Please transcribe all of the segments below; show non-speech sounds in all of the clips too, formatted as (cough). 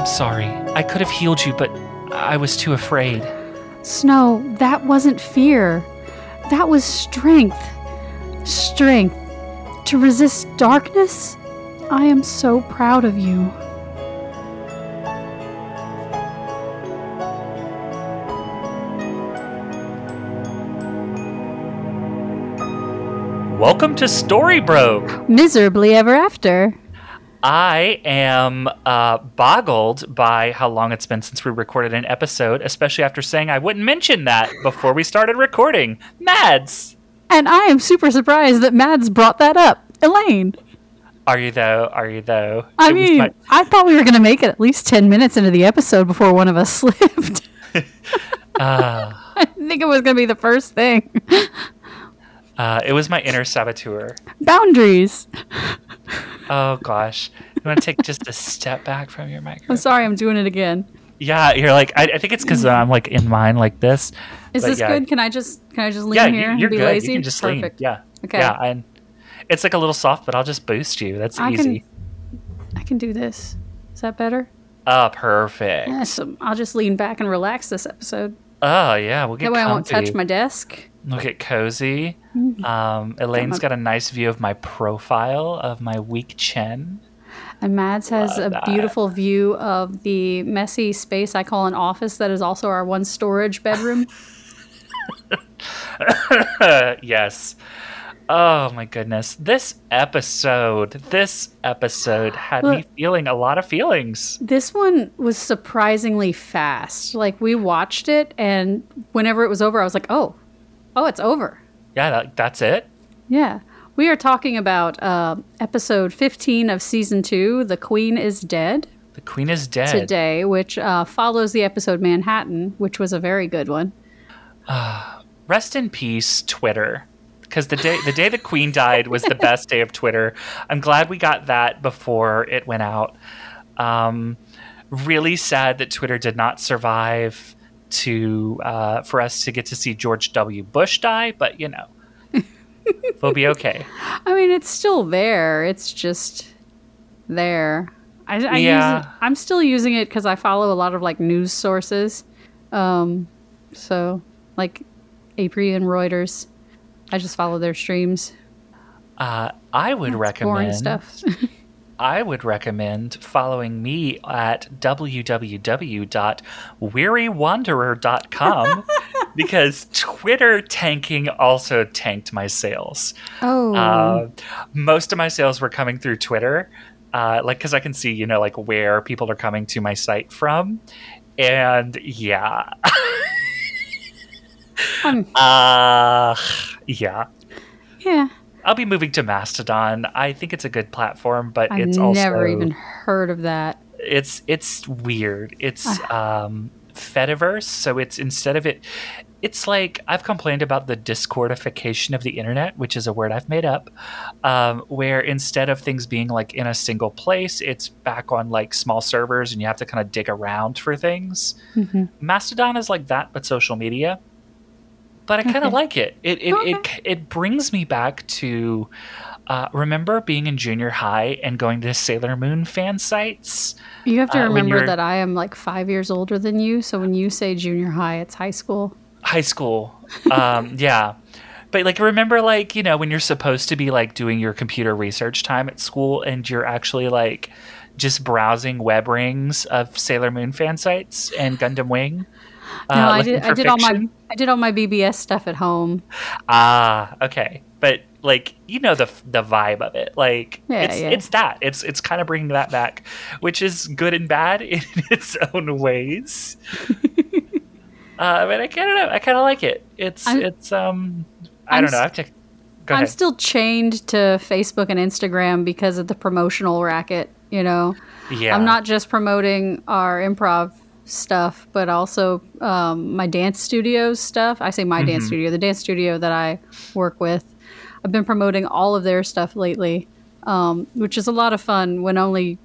I'm sorry. I could have healed you, but I was too afraid. Snow, that wasn't fear. That was strength. Strength. To resist darkness? I am so proud of you. Welcome to Storybroke. Miserably ever after. I am uh, boggled by how long it's been since we recorded an episode, especially after saying I wouldn't mention that before we started recording. Mads! And I am super surprised that Mads brought that up. Elaine. Are you though? Are you though? I It mean, my- I thought we were going to make it at least 10 minutes into the episode before one of us (laughs) slipped. (laughs) uh, (laughs) I think it was going to be the first thing. Uh, it was my inner saboteur. Boundaries. Oh gosh. You want to take just a step back from your microphone? I'm sorry, I'm doing it again. Yeah, you're like, I, I think it's because I'm um, like in mine like this. Is But this yeah. good? Can I just can I just lean yeah, here and be good. lazy? You can just Perfect. lean. Yeah. Okay. Yeah, and it's like a little soft, but I'll just boost you. That's I easy. can I can do this. Is that better? Oh, perfect. Yeah, so um, I'll just lean back and relax this episode. Oh yeah, we'll get That way I won't touch my desk. We'll get cozy. Mm-hmm. Um, Elaine's got a nice view of my profile of my weak chin. And Mads has Love a that. beautiful view of the messy space I call an office that is also our one storage bedroom. (laughs) yes. Oh my goodness. This episode, this episode had me feeling a lot of feelings. this one was surprisingly fast. Like we watched it and whenever it was over I was like, "Oh. Oh, it's over." Yeah, that, that's it. Yeah. We are talking about uh, episode 15 of season 2, The Queen is Dead, The queen is dead. today, which uh, follows the episode Manhattan, which was a very good one. Rest in peace, Twitter. Because the day the day the queen died was the best day of Twitter. I'm glad we got that before it went out. Um, really sad that Twitter did not survive to uh, for us to get to see George W. Bush die, but you know, (laughs) we'll be okay. I mean, it's still there. It's just there. I, I use Yeah. it, I'm still using it because I follow a lot of like news sources. Um, so like AP and Reuters. I just follow their streams. Uh, I would It's recommend stuff. (laughs) I would recommend following me at www.wearywanderer.com (laughs) because Twitter tanking also tanked my sales. oh, Uh, most of my sales were coming through Twitter, uh, like because I can see, you know, like where people are coming to my site from, and yeah, I'm- (laughs) uh, yeah. yeah. I'll be moving to Mastodon. I think it's a good platform, but it's also. I've it's never also even heard of that. it's it's weird. It's Ah. um Fediverse, so it's instead of it it's like I've complained about the discordification of the internet, which is a word I've made up, um, where instead of things being like in a single place, it's back on like small servers and you have to kind of dig around for things. Mhm. Mastodon is like that, but social media. But I kind of like it. It it, Okay. it it brings me back to uh, remember being in junior high and going to Sailor Moon fan sites. You have to Uh, remember that I am like five years older than you. So when you say junior high, it's high school. high school (laughs) um yeah but like remember like you know when you're supposed to be like doing your computer research time at school and you're actually like just browsing web rings of sailor moon fan sites and gundam wing uh, No, I did. I did all my? I did all my BBS stuff at home. ah okay but like you know the the vibe of it like Yeah, it's yeah. it's that it's it's kind of bringing that back which is good and bad (laughs) in its own ways (laughs) uh but i kind of i kind of like it it's I'm- it's um i I'm don't know i have to go I'm still chained to Facebook and Instagram because of the promotional racket. You know, yeah I'm not just promoting our improv stuff, but also um, my dance studio stuff. I say my dance Mhm. studio, the dance studio that I work with. I've been promoting all of their stuff lately, um, which is a lot of fun when only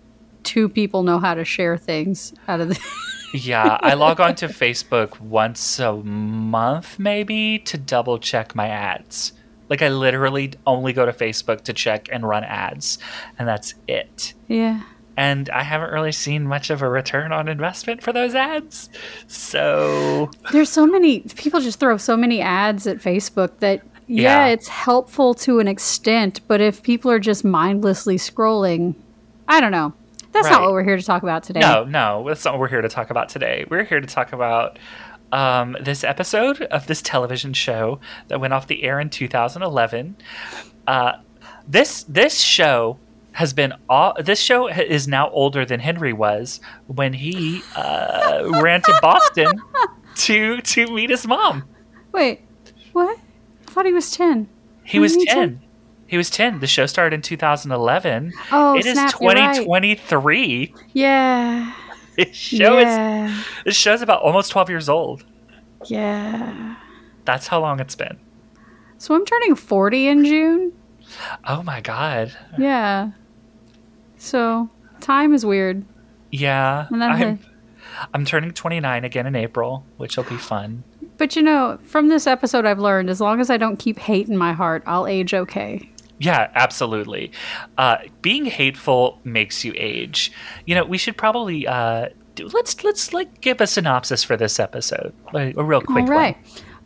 two people know how to share things out of the. (laughs) yeah i log on to facebook once a month maybe to double check my ads like i literally only go to facebook to check and run ads and that's it yeah. And I haven't really seen much of a return on investment for those ads. So There's so many people just throw so many ads at Facebook that yeah, Yeah. it's helpful to an extent, but if people are just mindlessly scrolling, I don't know. That's not what we're here to talk about today. no, no, that's not what we're here to talk about today. We're here to talk about um, this episode of this television show that went off the air in 2011. Uh, this this show has been all, this show is now older than Henry was when he uh, (laughs) ran to Boston to to meet his mom. Wait, what? I thought he was 10. He was did he 10. He was 10. The show started in 2011. Oh, it is snap, you're right. 2023. Yeah. This show is this show's about almost 12 years old. Yeah. That's how long it's been. So I'm turning 40 in June. Oh my god. Yeah. So time is weird. Yeah. And then I'm, I'm turning 29 again in April, which will be fun. But you know, from this episode, I've learned as long as I don't keep hate in my heart, I'll age okay. Yeah, absolutely. Uh, being hateful makes you age. You know, we should probably uh, do, let's let's like give a synopsis for this episode, like, a real quick All right.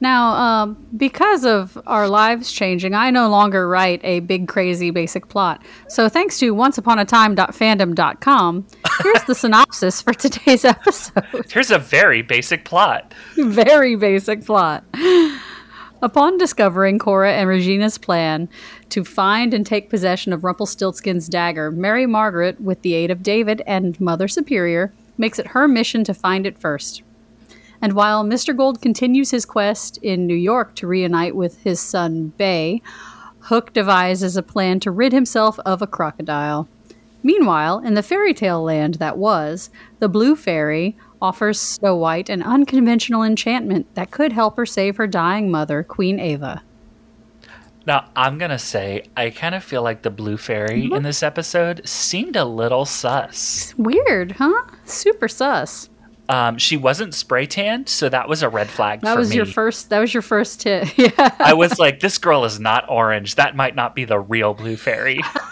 Now, um, because of our lives changing, I no longer write a big, crazy, basic plot. So, thanks to onceuponatime.fandom.com, here's the (laughs) synopsis for today's episode. (laughs) Here's a very basic plot. Very basic plot. Upon discovering Cora and Regina's plan to find and take possession of Rumpelstiltskin's dagger, Mary Margaret, with the aid of David and Mother Superior, makes it her mission to find it first. And while Mr. Gold continues his quest in New York to reunite with his son Bae, Hook devises a plan to rid himself of a crocodile. Meanwhile, in the fairy tale land that was, the Blue Fairy offers Snow White an unconventional enchantment that could help her save her dying mother, Queen Ava. Now, I'm going to say, I kind of feel like the Blue Fairy Mm-hmm. in this episode seemed a little sus. Weird, huh? Super sus. Um, she wasn't spray tanned, so that was a red flag That for was me. your first. That was your first tip. (laughs) Yeah. I was like, this girl is not orange. That might not be the real Blue Fairy. (laughs)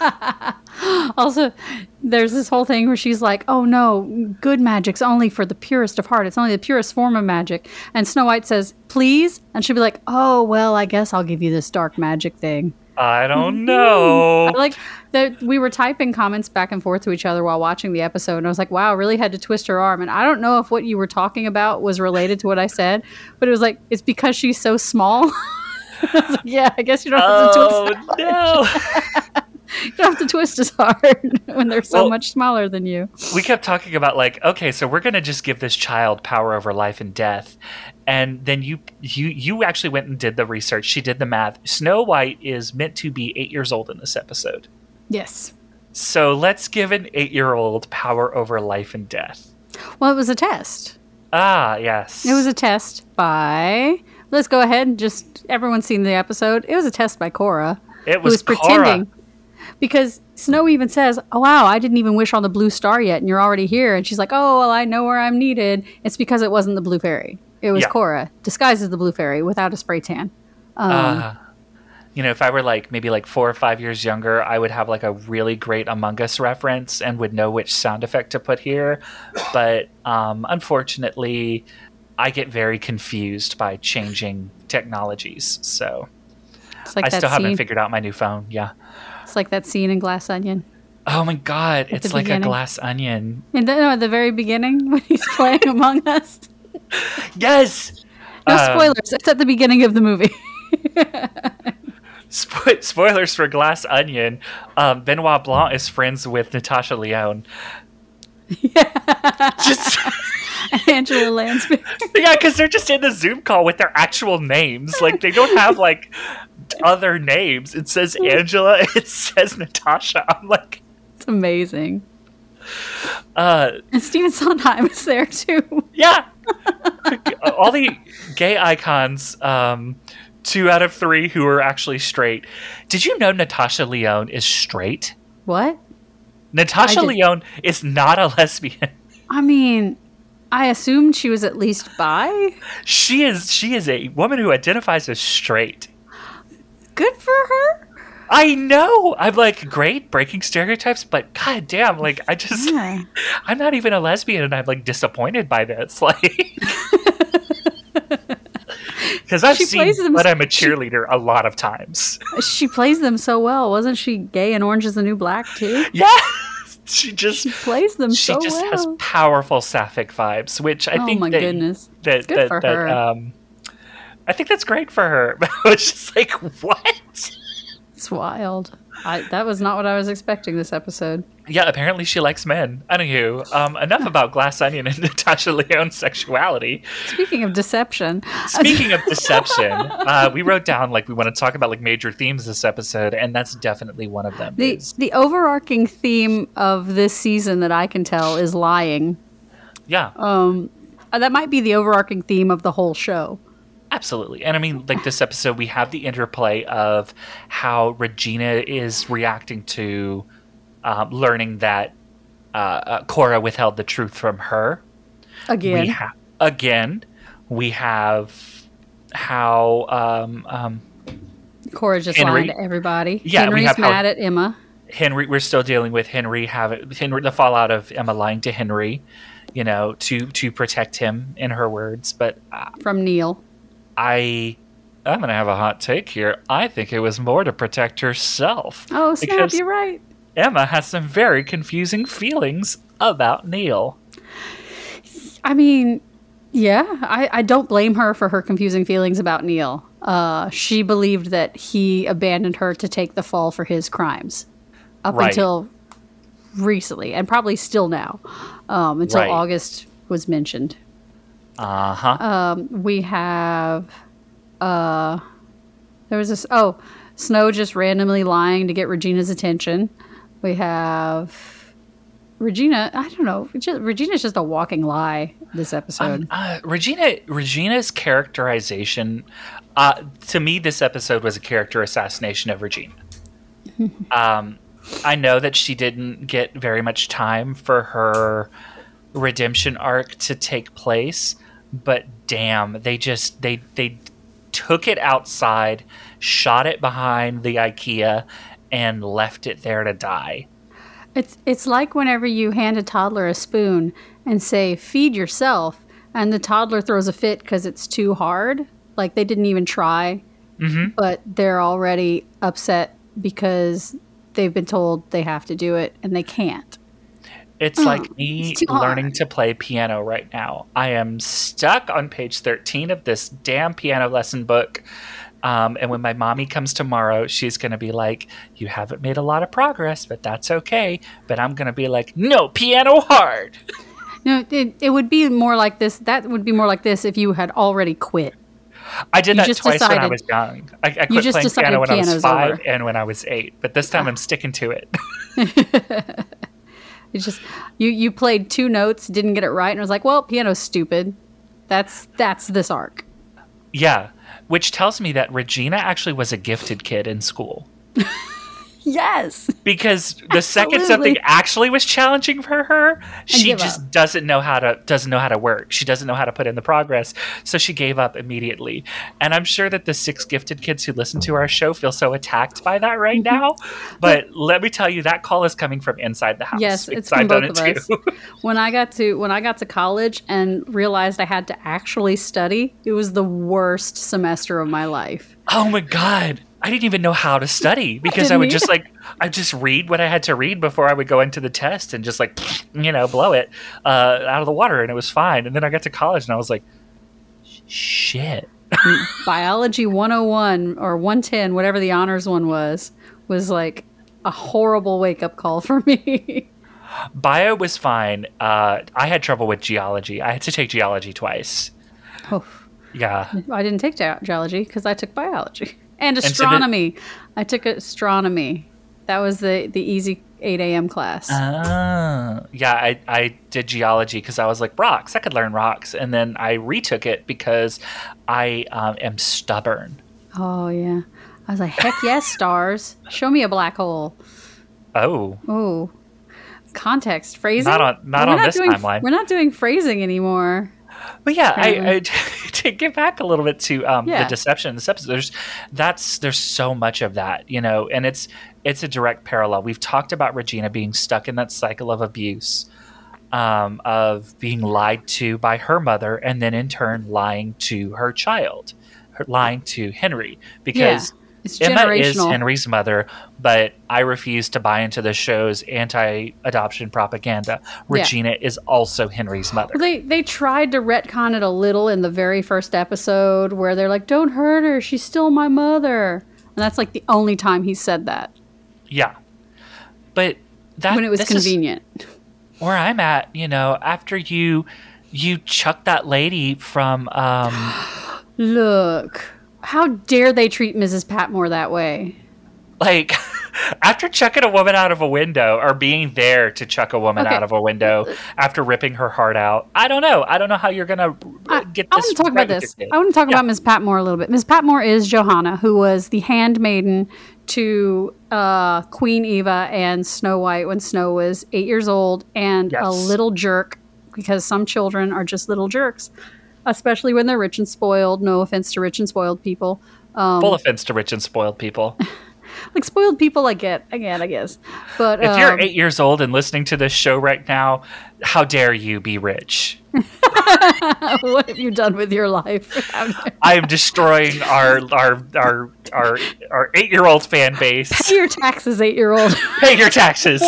(laughs) also, there's this whole thing where she's like, "Oh no, good magic's only for the purest of heart. It's only the purest form of magic." And Snow White says, "Please," and she'll be like, "Oh well, I guess I'll give you this dark magic thing." I (laughs) don't know. Like that we were typing comments back and forth to each other while watching the episode, and I was like, "Wow, really had to twist her arm." And I don't know if what you were talking about was related to what I said, but it was like it's because she's so small. (laughs) I like, yeah, I guess you don't have to Oh twist. no! (laughs) You don't have to twist as hard when they're so Well- much smaller than you. we kept talking about like, okay, so we're gonna just give this child power over life and death, and then you you you actually went and did the research. She did the math. Snow White is meant to be eight years old in this episode. Yes. So let's give an eight-year-old power over life and death. Well, it was a test. Ah, yes. It was a test by. Let's go ahead and just. Everyone's seen the episode. It was a test by Cora. It was, was pretending. Because Snow even says, Oh, wow, I didn't even wish on the blue star yet, and you're already here. And she's like, Oh, well, I know where I'm needed. It's because it wasn't the blue fairy. It was Yeah. Cora, disguised as the blue fairy without a spray tan. Um, Uh, you know, if I were like maybe like four or five years younger, I would have like a really great Among Us reference and would know which sound effect to put here. But um, unfortunately, I get very confused by changing technologies. So it's like I still scene. haven't figured out my new phone. Yeah. It's like that scene in Glass Onion. Oh my God. It's the like a glass onion. And then, no, at the very beginning (laughs) when he's playing Among Us. (laughs) Yes. No Um, spoilers. It's at the beginning of the movie. (laughs) Spo- spoilers for Glass Onion. Um, Benoit Blanc is friends with Natasha Lyonne. Just. (laughs) Angela Lansbury. Yeah, because they're just in the Zoom call with their actual names. Like they don't have like other names. It says Angela. It says Natasha. I'm like, It's amazing. Uh, And Stephen Sondheim is there too. yeah. All the gay icons. Um, two out of three who are actually straight. Did you know Natasha Lyonne is straight? What? Natasha Lyonne is not a lesbian. I mean, I assumed she was at least bi. She is. She is a woman who identifies as straight. Good for her. I know. I'm like, great, breaking stereotypes, but god damn, like I just Yeah. (laughs) I'm not even a lesbian and I'm like disappointed by this. (laughs) Like (laughs) Because I've She seen them- but I'm a she- cheerleader a lot of times. She plays them so well. Wasn't she gay in Orange is the New Black too? Yeah. She just She plays them she so just well. has powerful sapphic vibes, which I oh think my that, goodness. that Good that, for that, her. um I think that's great for her. But I was just like, what? It's wild. I, that was not what I was expecting this episode. Yeah, apparently she likes men. Anywho, um, enough (laughs) about Glass Onion and (laughs) Natasha Lyonne's sexuality. Speaking of deception, Speaking of (laughs) deception, uh, we wrote down like we want to talk about like major themes this episode, and that's definitely one of them. the is- the overarching theme of this season that I can tell is lying. yeah, Um, uh, that might be the overarching theme of the whole show. Absolutely. And I mean, like this episode, we have the interplay of how Regina is reacting to um, learning that uh, uh, Cora withheld the truth from her. Again, We ha- again, we have how um, um, Cora just Henry- lying to everybody. Yeah, we Henry's have how- mad at Emma. Henry, we're still dealing with Henry having Henry the fallout of Emma lying to Henry, you know, to to protect him in her words. But uh, from Neil. I, I'm gonna have a hot take here. I think it was more to protect herself. Oh snap! You're right. Emma has some very confusing feelings about Neil. I mean, yeah, I, I don't blame her for her confusing feelings about Neil. Uh, she believed that he abandoned her to take the fall for his crimes up Right. until recently, and probably still now, um, until Right. August was mentioned. Uh huh. Um, we have, uh, there was this, oh, Snow just randomly lying to get Regina's attention. We have Regina, I don't know, just, Regina's just a walking lie this episode. Um, uh, Regina Regina's characterization uh, to me this episode was a character assassination of Regina. (laughs) um, I know that she didn't get very much time for her redemption arc to take place, but damn, they just they they took it outside, shot it behind the IKEA, and left it there to die. It's it's like whenever you hand a toddler a spoon and say feed yourself, and the toddler throws a fit because it's too hard. Like they didn't even try, Mhm. but they're already upset because they've been told they have to do it and they can't. It's like me it's learning to play piano right now. I am stuck on page 13 of this damn piano lesson book. Um, and when my mommy comes tomorrow, she's going to be like, You haven't made a lot of progress, but that's okay. But I'm going to be like, No, piano hard. (laughs) No, it, it would be more like this. That would be more like this if you had already quit. I did You that twice when I was young. I, I quit just playing decided piano when I was five over. and when I was eight. But this time I'm sticking to it. (laughs) (laughs) It's just you you played two notes, didn't get it right, and I was like, well, piano's stupid. That's that's this arc. yeah. Which tells me that Regina actually was a gifted kid in school. (laughs) Yes. because the second something actually was challenging for her she just up. doesn't know how to doesn't know how to work she doesn't know how to put in the progress so she gave up immediately and i'm sure that the six gifted kids who listen to our show feel so attacked by that right Mm-hmm. now but let me tell you that call is coming from inside the house Yes, it's from I've both it of us. too. When I got to when I got to college and realized I had to actually study, it was the worst semester of my life. oh my god I didn't even know how to study (laughs) because I, would just like I just read what I had to read before I would go into the test and just like (sniffs) you know blow it uh, out of the water and it was fine. And then I got to college and I was like, shit. (laughs) Biology 101 or 110, whatever the honors one was, was like a horrible wake up call for (laughs) me. Bio was fine. Uh, I had trouble with geology. I had to take geology twice. oh, Yeah. I didn't take ge- geology because I took biology and so did- astronomy. I took astronomy. That was the the easy 8 a.m. class. Ah. Yeah, I, I did geology because I was like, rocks, I could learn rocks. And then I retook it because I um, am stubborn. oh yeah, I was like, heck yes, (laughs) stars. Show me a black hole. Oh, Oh, context phrasing. Not on- not We're on this doing, timeline. We're not doing phrasing anymore. But yeah, I, I (laughs) to get back a little bit to um, Yeah. the deception in this episode. There's that's there's so much of that, you know, and it's it's a direct parallel. We've talked about Regina being stuck in that cycle of abuse, um, of being lied to by her mother, and then in turn lying to her child, her, lying to Henry because. It's Emma is. Henry's mother, but I refuse to buy into the show's anti-adoption propaganda. Regina is also Henry's mother. They they tried to retcon it a little in the very first episode where they're like, "Don't hurt her. She's still my mother." And that's like the only time he said that Yeah, but that when it was convenient. where I'm at. You know, after you you chuck that lady from um, (gasps) Look, how dare they treat Mrs. Patmore that way? like (laughs) after chucking a woman out of a window or being there to chuck a woman Okay. out of a window after ripping her heart out. I don't know. I don't know how you're gonna I, get I this. want to talk right about this. I want to talk Yeah. about Miss Patmore a little bit. Miss Patmore is Johanna, who was the handmaiden to uh, Queen Eva and Snow White when Snow was eight years old and a little jerk, because some children are just little jerks, especially when they're rich and spoiled. No offense to rich and spoiled people. Um, Full offense to rich and spoiled people. (laughs) like spoiled people, I get, I get, I guess. But If you're um, eight years old and listening to this show right now, how dare you be rich? (laughs) what have you done with your life? (laughs) I am destroying our our our our our eight year old fan base. Pay your taxes, eight year old. Pay your taxes.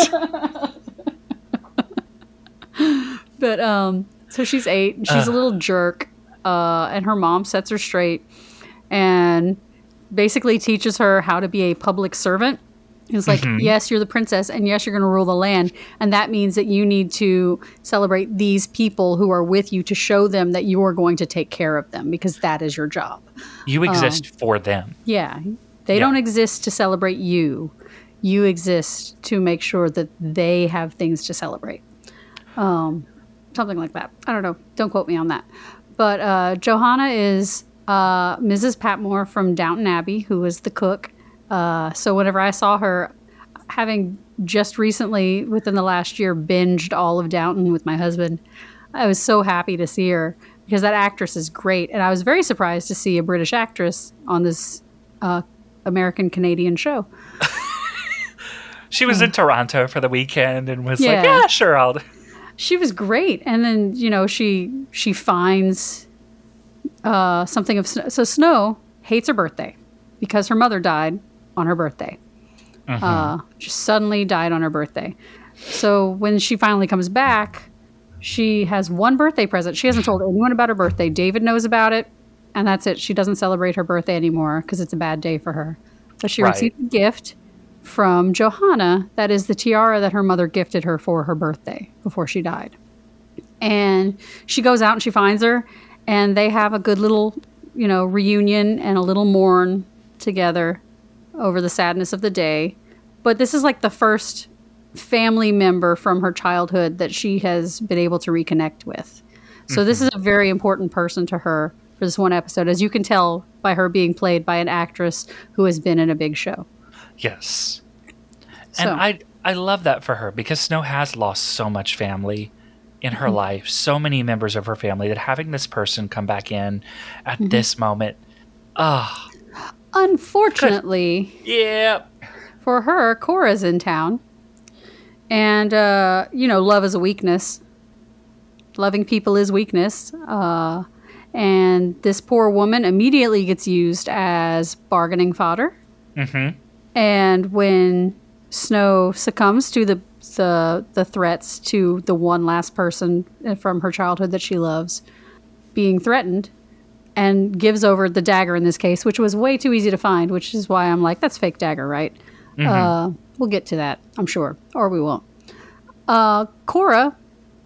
But um, so she's eight. and She's a little jerk, uh, and her mom sets her straight, and basically teaches her how to be a public servant. It's like, Mhm. yes, you're the princess, and yes, you're going to rule the land, and that means that you need to celebrate these people who are with you to show them that you are going to take care of them because that is your job. You exist for them. Yeah, they Yeah. don't exist to celebrate you. You exist to make sure that they have things to celebrate. Um, something like that. I don't know. Don't quote me on that. But uh, Johanna is uh, Mrs. Patmore from Downton Abbey, who was the cook. Uh, so whenever I saw her, having just recently, within the last year, binged all of Downton with my husband, I was so happy to see her because that actress is great. And I was very surprised to see a British actress on this uh, American Canadian show. (laughs) She was in Toronto for the weekend and was like, Hmm. Yeah. "Yeah, sure, I'll." She was great. And then you know she she finds uh something of snow so snow hates her birthday because her mother died on her birthday. Uh just suddenly died on her birthday. So when she finally comes back she has one birthday present. She hasn't told anyone about her birthday. David knows about it and that's it. She doesn't celebrate her birthday anymore because it's a bad day for her. But she Right. received a gift from Johanna. That is the tiara that her mother gifted her for her birthday before she died. And she goes out and she finds her, and they have a good little, you know, reunion and a little mourn together over the sadness of the day. But this is like the first family member from her childhood that she has been able to reconnect with. So this mm-hmm. is a very important person to her for this one episode, as you can tell by her being played by an actress who has been in a big show. Yes. So- And I I love that for her because Snow has lost so much family in Mm-hmm. her life, so many members of her family that having this person come back in at Mm-hmm. this moment, ah, Unfortunately yeah, for her, Cora's in town. And, uh, you know, love is a weakness. Loving people is weakness. Uh, and this poor woman immediately gets used as bargaining fodder. mm-hmm. And when Snow succumbs to the, the, the threats to the one last person from her childhood that she loves being threatened, and gives over the dagger in this case, which was way too easy to find, which is why I'm like, that's fake dagger, right? Uh, we'll get to that, I'm sure, or we won't. Uh, Cora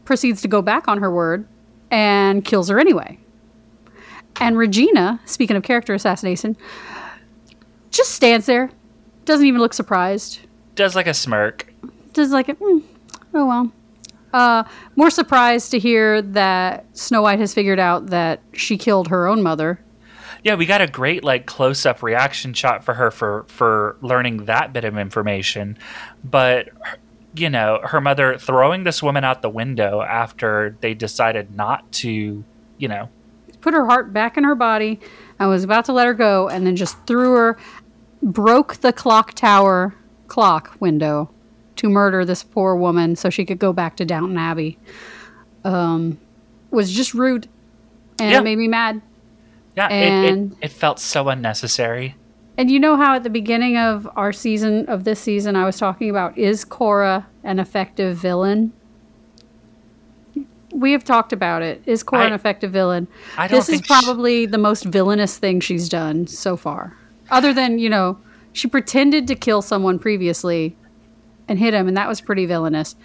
proceeds to go back on her word and kills her anyway. And Regina, speaking of character assassination, just stands there, doesn't even look surprised. does like a smirk. Does like, mm, oh well. Uh, more surprised to hear that Snow White has figured out that she killed her own mother. Yeah, we got a great like close up reaction shot for her for for learning that bit of information, but you know her mother throwing this woman out the window after they decided not to you know, put her heart back in her body I was about to let her go and then just threw her broke the clock tower clock window to murder this poor woman so she could go back to Downton Abbey. Um, was just rude and Yeah. it made me mad. yeah, it, it, And- it felt so unnecessary. And you know how at the beginning of our season of this season I was talking about is Cora an effective villain? We have talked about it. Is Cora I- an effective villain? I don't This is probably the most villainous thing she's done so far. Other than, you know, she pretended to kill someone previously and hit him, and that was pretty villainous,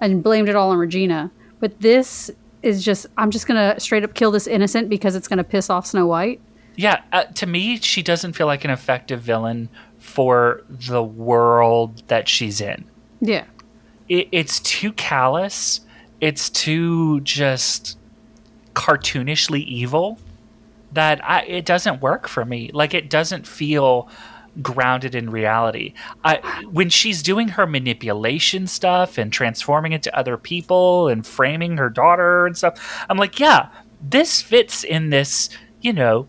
and blamed it all on Regina. But this is just, I'm just going to straight up kill this innocent because it's going to piss off Snow White. Yeah, uh, to me, she doesn't feel like an effective villain for the world that she's in. Yeah. It, it's too callous. It's too just cartoonishly evil that I, it doesn't work for me. Like it doesn't feel grounded in reality. I, when she's doing her manipulation stuff and transforming into other people and framing her daughter and stuff, I'm like, yeah, this fits in this, you know,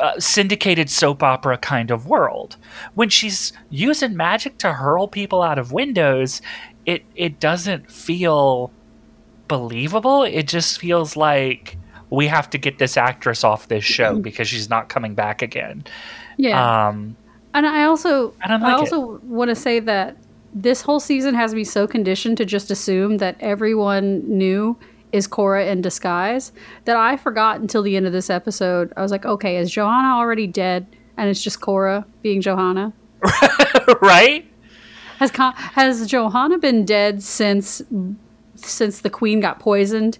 uh, syndicated soap opera kind of world. When she's using magic to hurl people out of windows, it it doesn't feel believable. It just feels like we have to get this actress off this show because she's not coming back again. Yeah. Um, And I also, I like it. also want to say that this whole season has me so conditioned to just assume that everyone knew is Cora in disguise that I forgot until the end of this episode. I was like, okay, is Johanna already dead? And it's just Cora being Johanna. (laughs) right? Has has Johanna been dead since since the Queen got poisoned?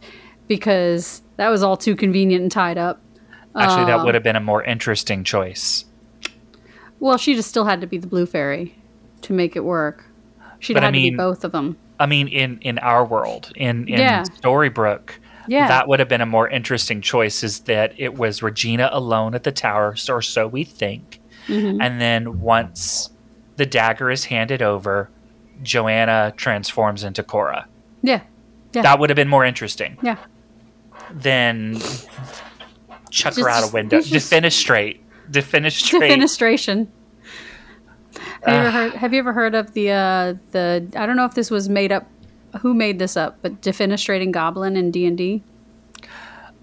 Because that was all too convenient and tied up. Actually, that would have been a more interesting choice. Well, she just still had to be the Blue Fairy to make it work. She'd But I had to be both of them. I mean, in in our world, in in Yeah. Storybrooke, Yeah. that would have been a more interesting choice. Is that it was Regina alone at the tower, or so we think, Mhm. and then once the dagger is handed over, Johanna transforms into Cora. Yeah. Yeah. That would have been more interesting Yeah. Than chuck her Just- out a window. just- Defenestrate. Defenestrate. (laughs) Defenestration. Have you ever heard? Have you ever heard of the uh, the? I don't know if this was made up. Who made this up? But defenestrating goblin in D and D.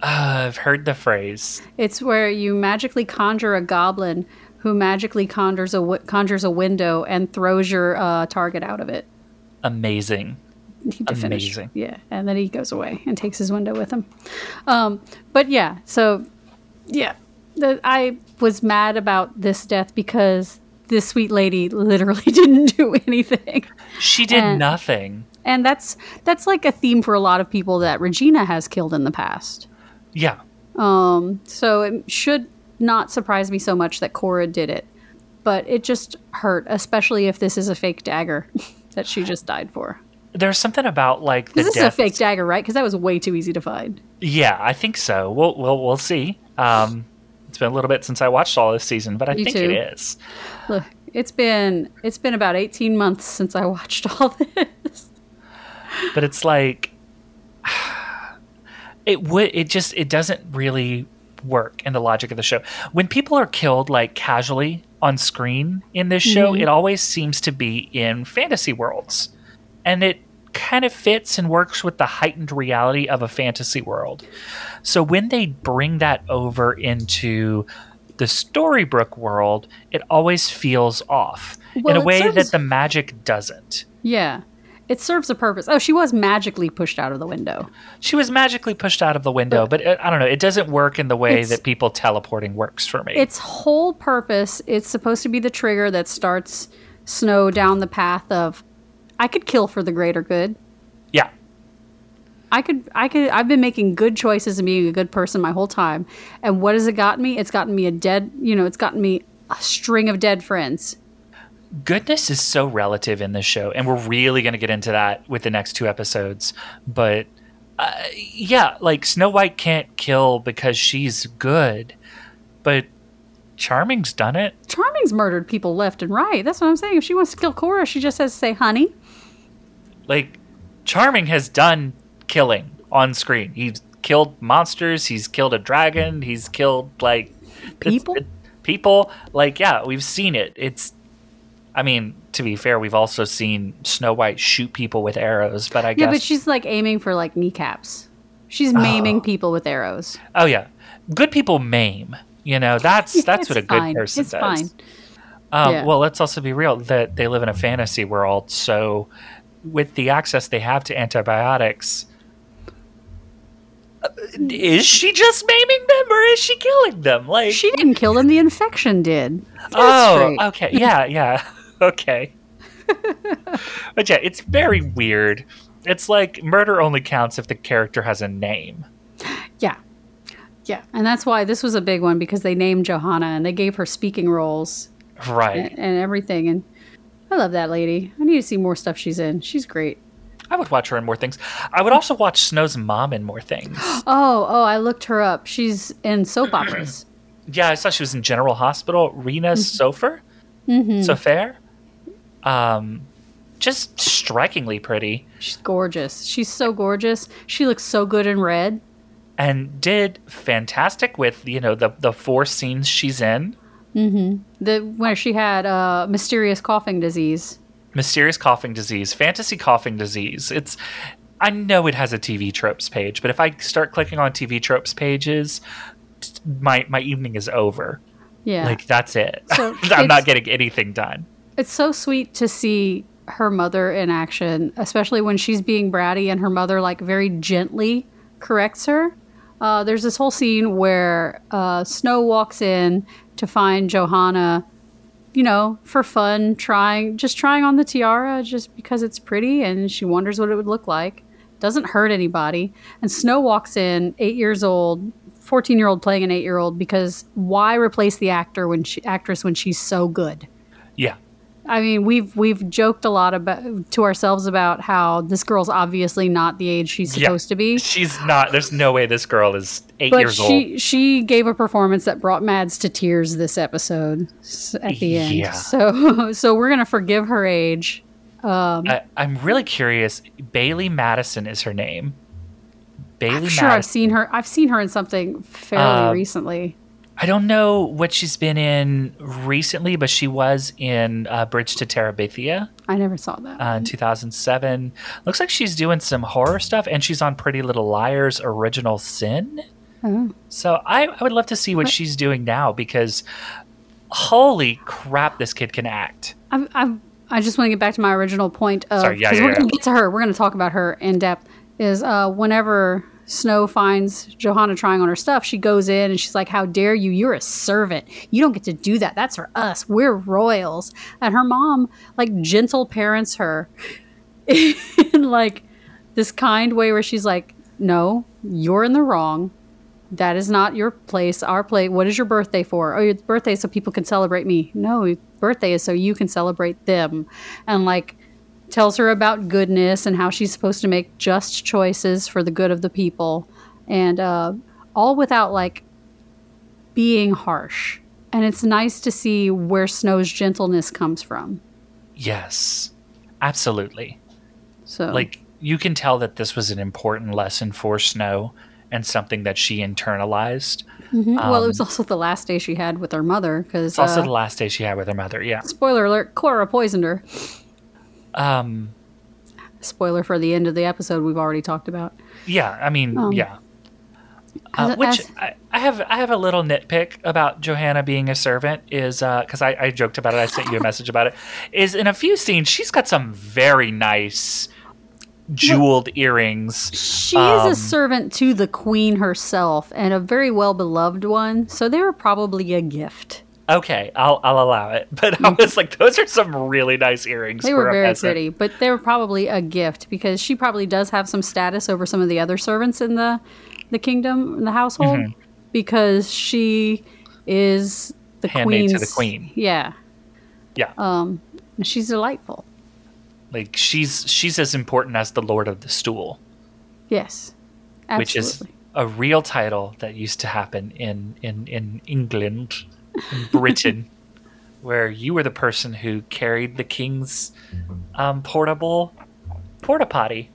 Uh, I've heard the phrase. It's where you magically conjure a goblin who magically conjures a conjures a window and throws your uh, target out of it. Amazing. (laughs) He defenest- Amazing. Yeah, and then he goes away and takes his window with him. Um, but yeah, so yeah, the, I was mad about this death because this sweet lady literally (laughs) didn't do anything, She did Uh, nothing. and that's that's like a theme for a lot of people that Regina has killed in the past. Yeah. Um, so it should not surprise me so much that Cora did it, but it just hurt, especially if this is a fake dagger (laughs) that she just died for. There's something about like the This is a fake dagger, right? Because that was way too easy to find. Yeah, I think so. We'll we'll we'll see. Um, it's been a little bit since I watched all this season, but I Me think too. it is. Look, it's been it's been about 18 months since I watched all this. But it's like (sighs) it would. It just it doesn't really work in the logic of the show. When people are killed like casually on screen in this show, it always seems to be in fantasy worlds, and it kind of fits and works with the heightened reality of a fantasy world. So when they bring that over into the Storybrooke world, it always feels off Well, in a way serves- that the magic doesn't. Yeah. It serves a purpose. Oh, she was magically pushed out of the window. She was magically pushed out of the window, but it, I don't know. It doesn't work in the way that people teleporting works for me. Its whole purpose, it's supposed to be the trigger that starts Snow down the path of I could kill for the greater good. yeah, I could I could I've been making good choices and being a good person my whole time. And what has it gotten me? It's gotten me a dead, you know, it's gotten me a string of dead friends. goodness is so relative in this show, and we're really going to get into that with the next two episodes. But uh, yeah, like Snow White can't kill because she's good, but Charming's done it. Charming's murdered people left and right. That's what I'm saying. If she wants to kill Cora, she just has to say, "Honey." Like Charming has done killing on screen. He's killed monsters. He's killed a dragon. He's killed like it's- People? people. Like yeah, we've seen it. It's. I mean, to be fair, we've also seen Snow White shoot people with arrows. But I Yeah, guess. Yeah, but she's like aiming for like kneecaps. She's maiming people with arrows. oh yeah, good people maim. You know, that's (laughs) that's what a good fine. person It's does. fine. Um, Yeah. Well, let's also be real that they live in a fantasy world. So, with the access they have to antibiotics, uh, is she just maiming them or is she killing them? Like, She didn't kill them. The infection did. It oh, okay, yeah, yeah, (laughs) okay. (laughs) but yeah, it's very weird. It's like murder only counts if the character has a name. Yeah. Yeah. And that's why this was a big one because they named Johanna and they gave her speaking roles Right. and, and everything. And I love that lady. I need to see more stuff she's in. She's great. I would watch her in more things. I would also watch Snow's mom in more things. (gasps) Oh, oh, I looked her up. She's in soap (clears throat) operas. Yeah, I saw she was in General Hospital. Rena Sofer, hmm Sofer, um, just strikingly pretty, She's gorgeous. She's so gorgeous. She looks so good in red. and did fantastic with you know the the four scenes she's in. The where she had uh, mysterious coughing disease. Mysterious coughing disease, fantasy coughing disease. It's I know it has a TV tropes page, but if I start clicking on TV tropes pages, my my evening is over. Yeah. Like that's it. So (laughs) I'm not getting anything done. It's so sweet to see her mother in action, especially when she's being bratty and her mother like very gently corrects her. Uh, there's this whole scene where uh, Snow walks in to find Johanna, you know, for fun, trying just trying on the tiara just because it's pretty, and she wonders what it would look like. Doesn't hurt anybody, and Snow walks in, eight years old, fourteen year old playing an eight year old because why replace the actor when she actress when she's so good? Yeah. I mean, we've we've joked a lot about to ourselves about how this girl's obviously not the age she's Yeah. supposed to be. She's not. There's no way this girl is eight But years old. she she gave a performance that brought Mads to tears this episode at the end. Yeah. So (laughs) so we're gonna forgive her age. Um, I, I'm really curious. Bailee Madison is her name. Bailee I'm sure I've seen her. I've seen her in something fairly Uh, recently. I don't know what she's been in recently, but she was in uh, Bridge to Terabithia I never saw that. uh, in 2007. Looks like she's doing some horror stuff, and she's on Pretty Little Liars Original Sin. Oh. So I, I would love to see what she's doing now because holy crap, this kid can act. I, I, I just want to get back to my original point of Sorry, yeah, yeah, we're yeah. going to get to her. We're going to talk about her in depth. Is uh, whenever Snow finds Johanna trying on her stuff, she goes in and she's like, "How dare you? You're a servant. You don't get to do that. That's for us. We're royals." And her mom like gentle parents her (laughs) in like this kind way where she's like, "No, you're in the wrong." That is not your place. Our place. What is your birthday for? Oh, your birthday is so people can celebrate me. No, birthday is so you can celebrate them. And like tells her about goodness and how she's supposed to make just choices for the good of the people, and uh, all without like being harsh. And it's nice to see where Snow's gentleness comes from. Yes, absolutely. So Like you can tell that this was an important lesson for Snow and something that she internalized. Mhm. well, it was um, also the last day she had with her mother because also the last day she had with her mother. Yeah. spoiler alert: Cora poisoned her. Um. Spoiler for the end of the episode we've already talked about. Yeah. I mean. Um, yeah. Uh, which as- I, I have I have a little nitpick about Johanna being a servant is because I, I joked about it I sent you a (laughs) message about it is in a few scenes she's got some very nice jeweled earrings She is Um, a servant to the queen herself and a very well beloved one, so they were probably a gift. Okay I'll I'll allow it (laughs) but I was like those are some really nice earrings Mm. They were very pretty, but they were probably a gift because she probably does have some status over some of the other servants in the the kingdom, in the household, Mm-hmm. because she is the queen's to the queen. Yeah, yeah um, she's delightful. like she's she's as important as the Lord of the Stool Yes, absolutely. which is a real title that used to happen in in in England, Britain, where you were the person who carried the king's um, portable porta potty.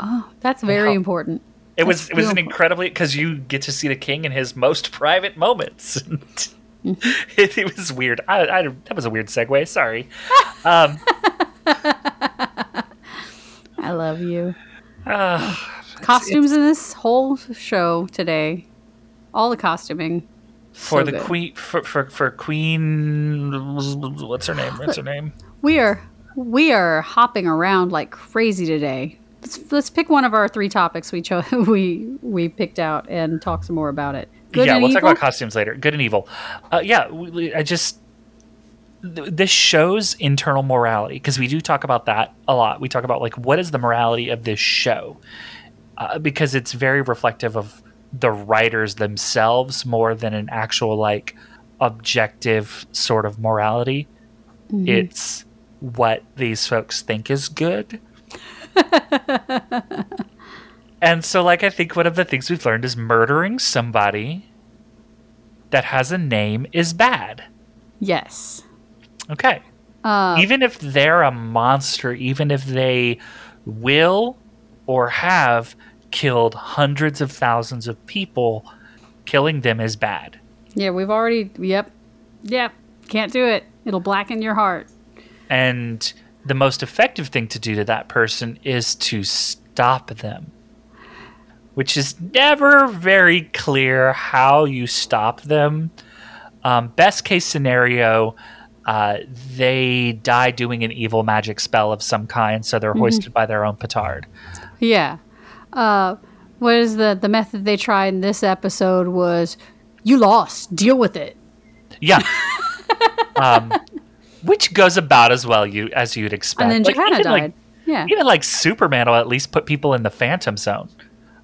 oh, that's very important. It was it was an incredibly because you get to see the king in his most private moments. (laughs) it, it was weird. I, I that was a weird segue. Sorry. Um, (laughs) I love you. (sighs) uh, Costumes in this whole show today, all the costuming. For so the good. queen for, for for Queen, what's her name? What's her name? We are we are hopping around like crazy today. Let's let's pick one of our three topics we chose (laughs) we we picked out and talk some more about it. Good yeah, we'll evil. talk about costumes later. Good and evil. Uh, yeah, we- I just th- this shows internal morality because we do talk about that a lot. We talk about like what is the morality of this show uh, because it's very reflective of the writers themselves more than an actual like objective sort of morality. Mm-hmm. It's what these folks think is good. (laughs) and so, like, I think one of the things we've learned is murdering somebody that has a name is bad. yes. Okay. Uh, even if they're a monster, even if they will or have killed hundreds of thousands of people, killing them is bad. yeah, we've already. Yep. Yep. Can't do it. It'll blacken your heart. And the most effective thing to do to that person is to stop them, which is never very clear how you stop them. Um, best case scenario, uh, they die doing an evil magic spell of some kind, so they're hoisted by their own petard. Yeah. Uh, what is the the method they tried in this episode was you lost. Deal with it. Yeah. (laughs) um, which goes about as well you as you'd expect. And then Like, Johanna even, like, died. yeah. even like Superman will at least put people in the Phantom Zone.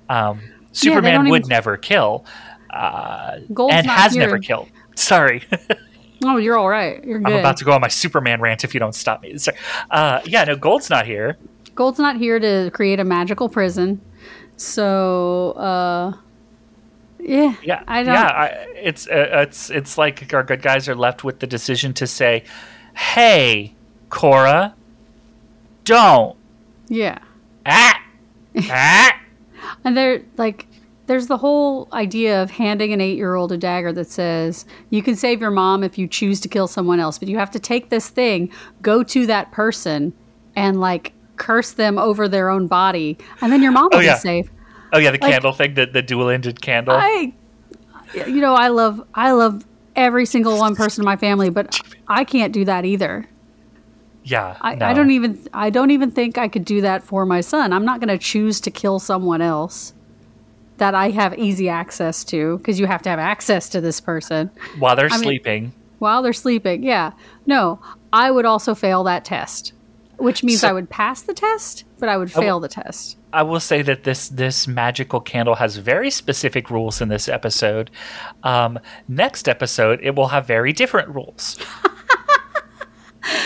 Um, Superman don't would even- never kill, uh, and has here. never killed. Sorry, Oh, you're all right. You're good. I'm about to go on my Superman rant if you don't stop me. Sorry. Uh, yeah, no, Gold's not here. Gold's not here to create a magical prison. So, uh, yeah. Yeah, I don't. yeah. I, it's uh, it's it's like our good guys are left with the decision to say, "Hey, Cora, don't Yeah. ah ah." (laughs) And there, like, there's the whole idea of handing an eight year old a dagger that says, you can save your mom if you choose to kill someone else, but you have to take this thing, go to that person, and, like, curse them over their own body, and then your mom will Oh, yeah. be safe. Oh yeah, the Like- candle thing, the, the dual ended candle. I, you know, I love, I love every single one person in my family, but I can't do that either. yeah, I, no. I don't even I don't even think I could do that for my son. I'm not going to choose to kill someone else that I have easy access to because you have to have access to this person while they're mean- sleeping. while they're sleeping. Yeah. No, I would also fail that test, which means So- I would pass the test, but I would fail the test. I will say that this this magical candle has very specific rules in this episode. Um, next episode, it will have very different rules. (laughs)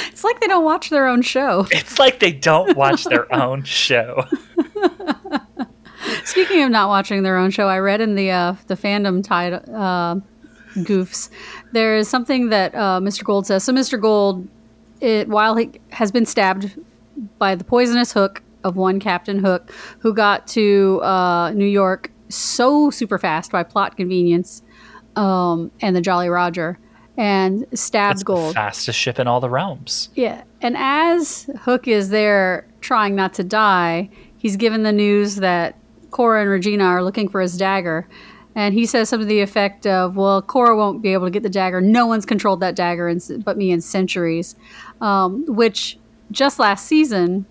It's like they don't watch their own show. (laughs) It's like they don't watch their (laughs) own show. Speaking of not watching their own show, I read in the uh, the fandom title uh, goofs there is something that uh, Mr. Gold says. So Mr. Gold, it, while he has been stabbed by the poisonous hook of one Captain Hook, who got to uh, New York so super fast by plot convenience, um, and the Jolly Roger, and stabbed It's Gold. the fastest ship in all the realms. Yeah. And as Hook is there trying not to die, he's given the news that Cora and Regina are looking for his dagger. And he says something to the effect of, Well, Cora won't be able to get the dagger. No one's controlled that dagger in, but me in centuries. Um, which just last season,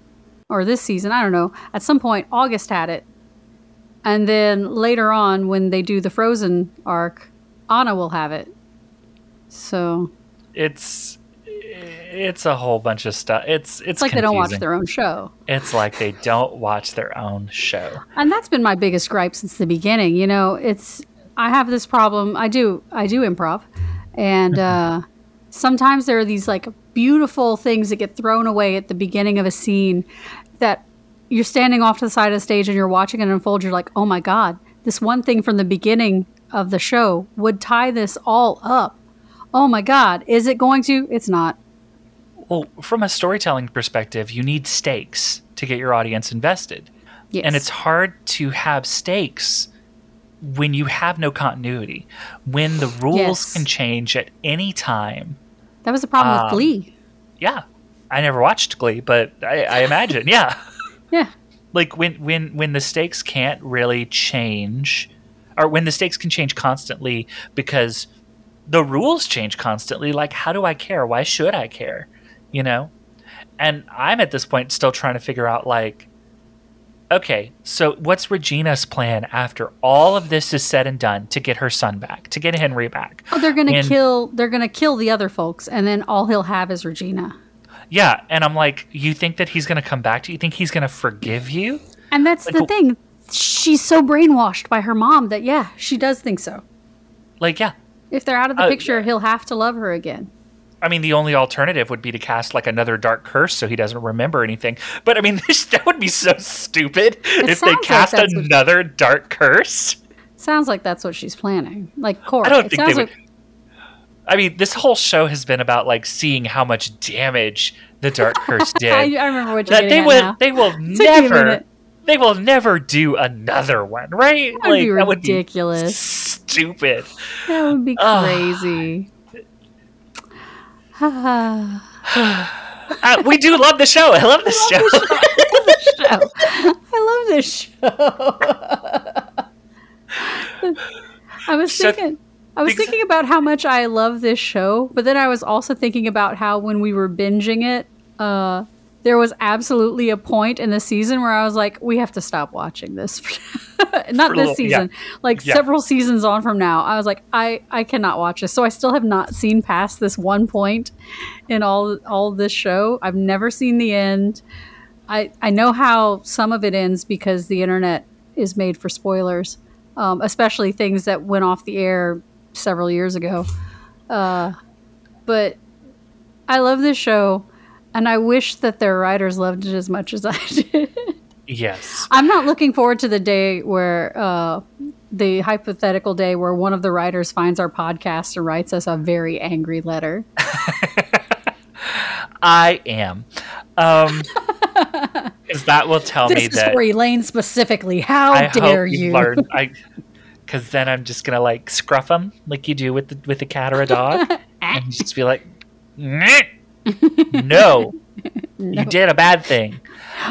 or this season, I don't know, at some point, August had it. And then later on, when they do the Frozen arc, Anna will have it. So It's it's a whole bunch of stuff. It's it's, it's like they don't watch their own show. It's like they don't watch their own show. and that's been my biggest gripe since the beginning you know it's i have this problem i do i do improv and (laughs) uh, sometimes there are these like beautiful things that get thrown away at the beginning of a scene that you're standing off to the side of the stage and you're watching it unfold you're like oh my god this one thing from the beginning of the show would tie this all up oh my god is it going to it's not Well, from a storytelling perspective, you need stakes to get your audience invested. Yes. And it's hard to have stakes when you have no continuity, when the rules Yes. can change at any time. that was the problem um, with Glee. Yeah. I never watched Glee, but I, I imagine, (laughs) yeah. Yeah. Like when when when the stakes can't really change or when the stakes can change constantly because the rules change constantly, like how do I care? Why should I care? You know? And I'm at this point still trying to figure out like okay, so what's Regina's plan after all of this is said and done to get her son back, to get Henry back? Oh, they're gonna And- kill. They're gonna kill the other folks, and then all he'll have is Regina. Yeah, and I'm like, you think that he's going to come back to you? You think he's going to forgive you? And that's Like, the thing. She's so brainwashed by her mom that yeah, she does think so. Like, yeah. If they're out of the Uh, picture, he'll have to love her again. I mean, the only alternative would be to cast like another dark curse so he doesn't remember anything. But I mean, (laughs) this, that would be so stupid if they like cast what- another dark curse. Sounds like that's what she's planning. Like Cora. I don't it think they would. like I mean, this whole show has been about like seeing how much damage the dark (laughs) curse did. I, I remember what you're that they will, now. they will (laughs) Took me a never, they will never do another one, right? That would be that would be ridiculous. stupid. That would be Ugh. crazy. I (sighs) Uh, we do love the show. I love this show. (laughs) show. I love this show. I was thinking I was thinking about how much I love this show, but then I was also thinking about how when we were binging it, uh, there was absolutely a point in the season where I was like, we have to stop watching this. (laughs) Not this season, like Yeah. several seasons on from now. I was like, I, I cannot watch this. So I still have not seen past this one point in all all this show. I've never seen the end. I, I know how some of it ends because the internet is made for spoilers, um, especially things that went off the air several years ago. Uh, but I love this show, and I wish that their writers loved it as much as I (laughs) did. yes. I'm not looking forward to the day where uh, the hypothetical day where one of the writers finds our podcast and writes us a very angry letter. (laughs) I am. Um, (laughs) because that will tell me This is that for Elaine specifically. How I dare hope you you? learn. I, because then I'm just gonna like scruff them like you do with the with a cat or a dog, and just be like, "Nyeh. No, (laughs) you did a bad thing.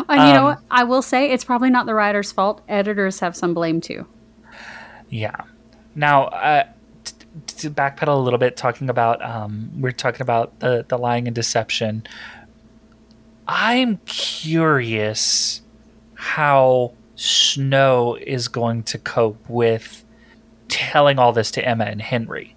And you know Um, what? I will say it's probably not the writer's fault. Editors have some blame too. Yeah. Now, uh, t- t- to backpedal a little bit, talking about um, we're talking about the the lying and deception. I'm curious how Snow is going to cope with telling all this to Emma and Henry.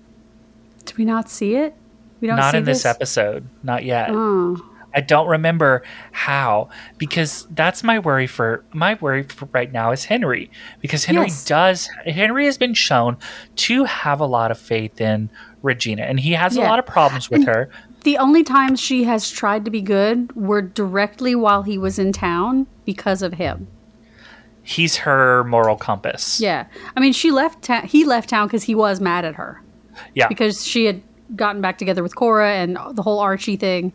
Do we not see it? We don't Not in this episode, not yet. Oh. I don't remember how because that's my worry for my worry for right now is Henry because Henry Yes. does Henry has been shown to have a lot of faith in Regina and he has a lot of problems with And- her. The only times she has tried to be good were directly while he was in town because of him. He's her moral compass. Yeah. I mean, she left ta- he left town because he was mad at her. Yeah. Because she had gotten back together with Cora and the whole Archie thing.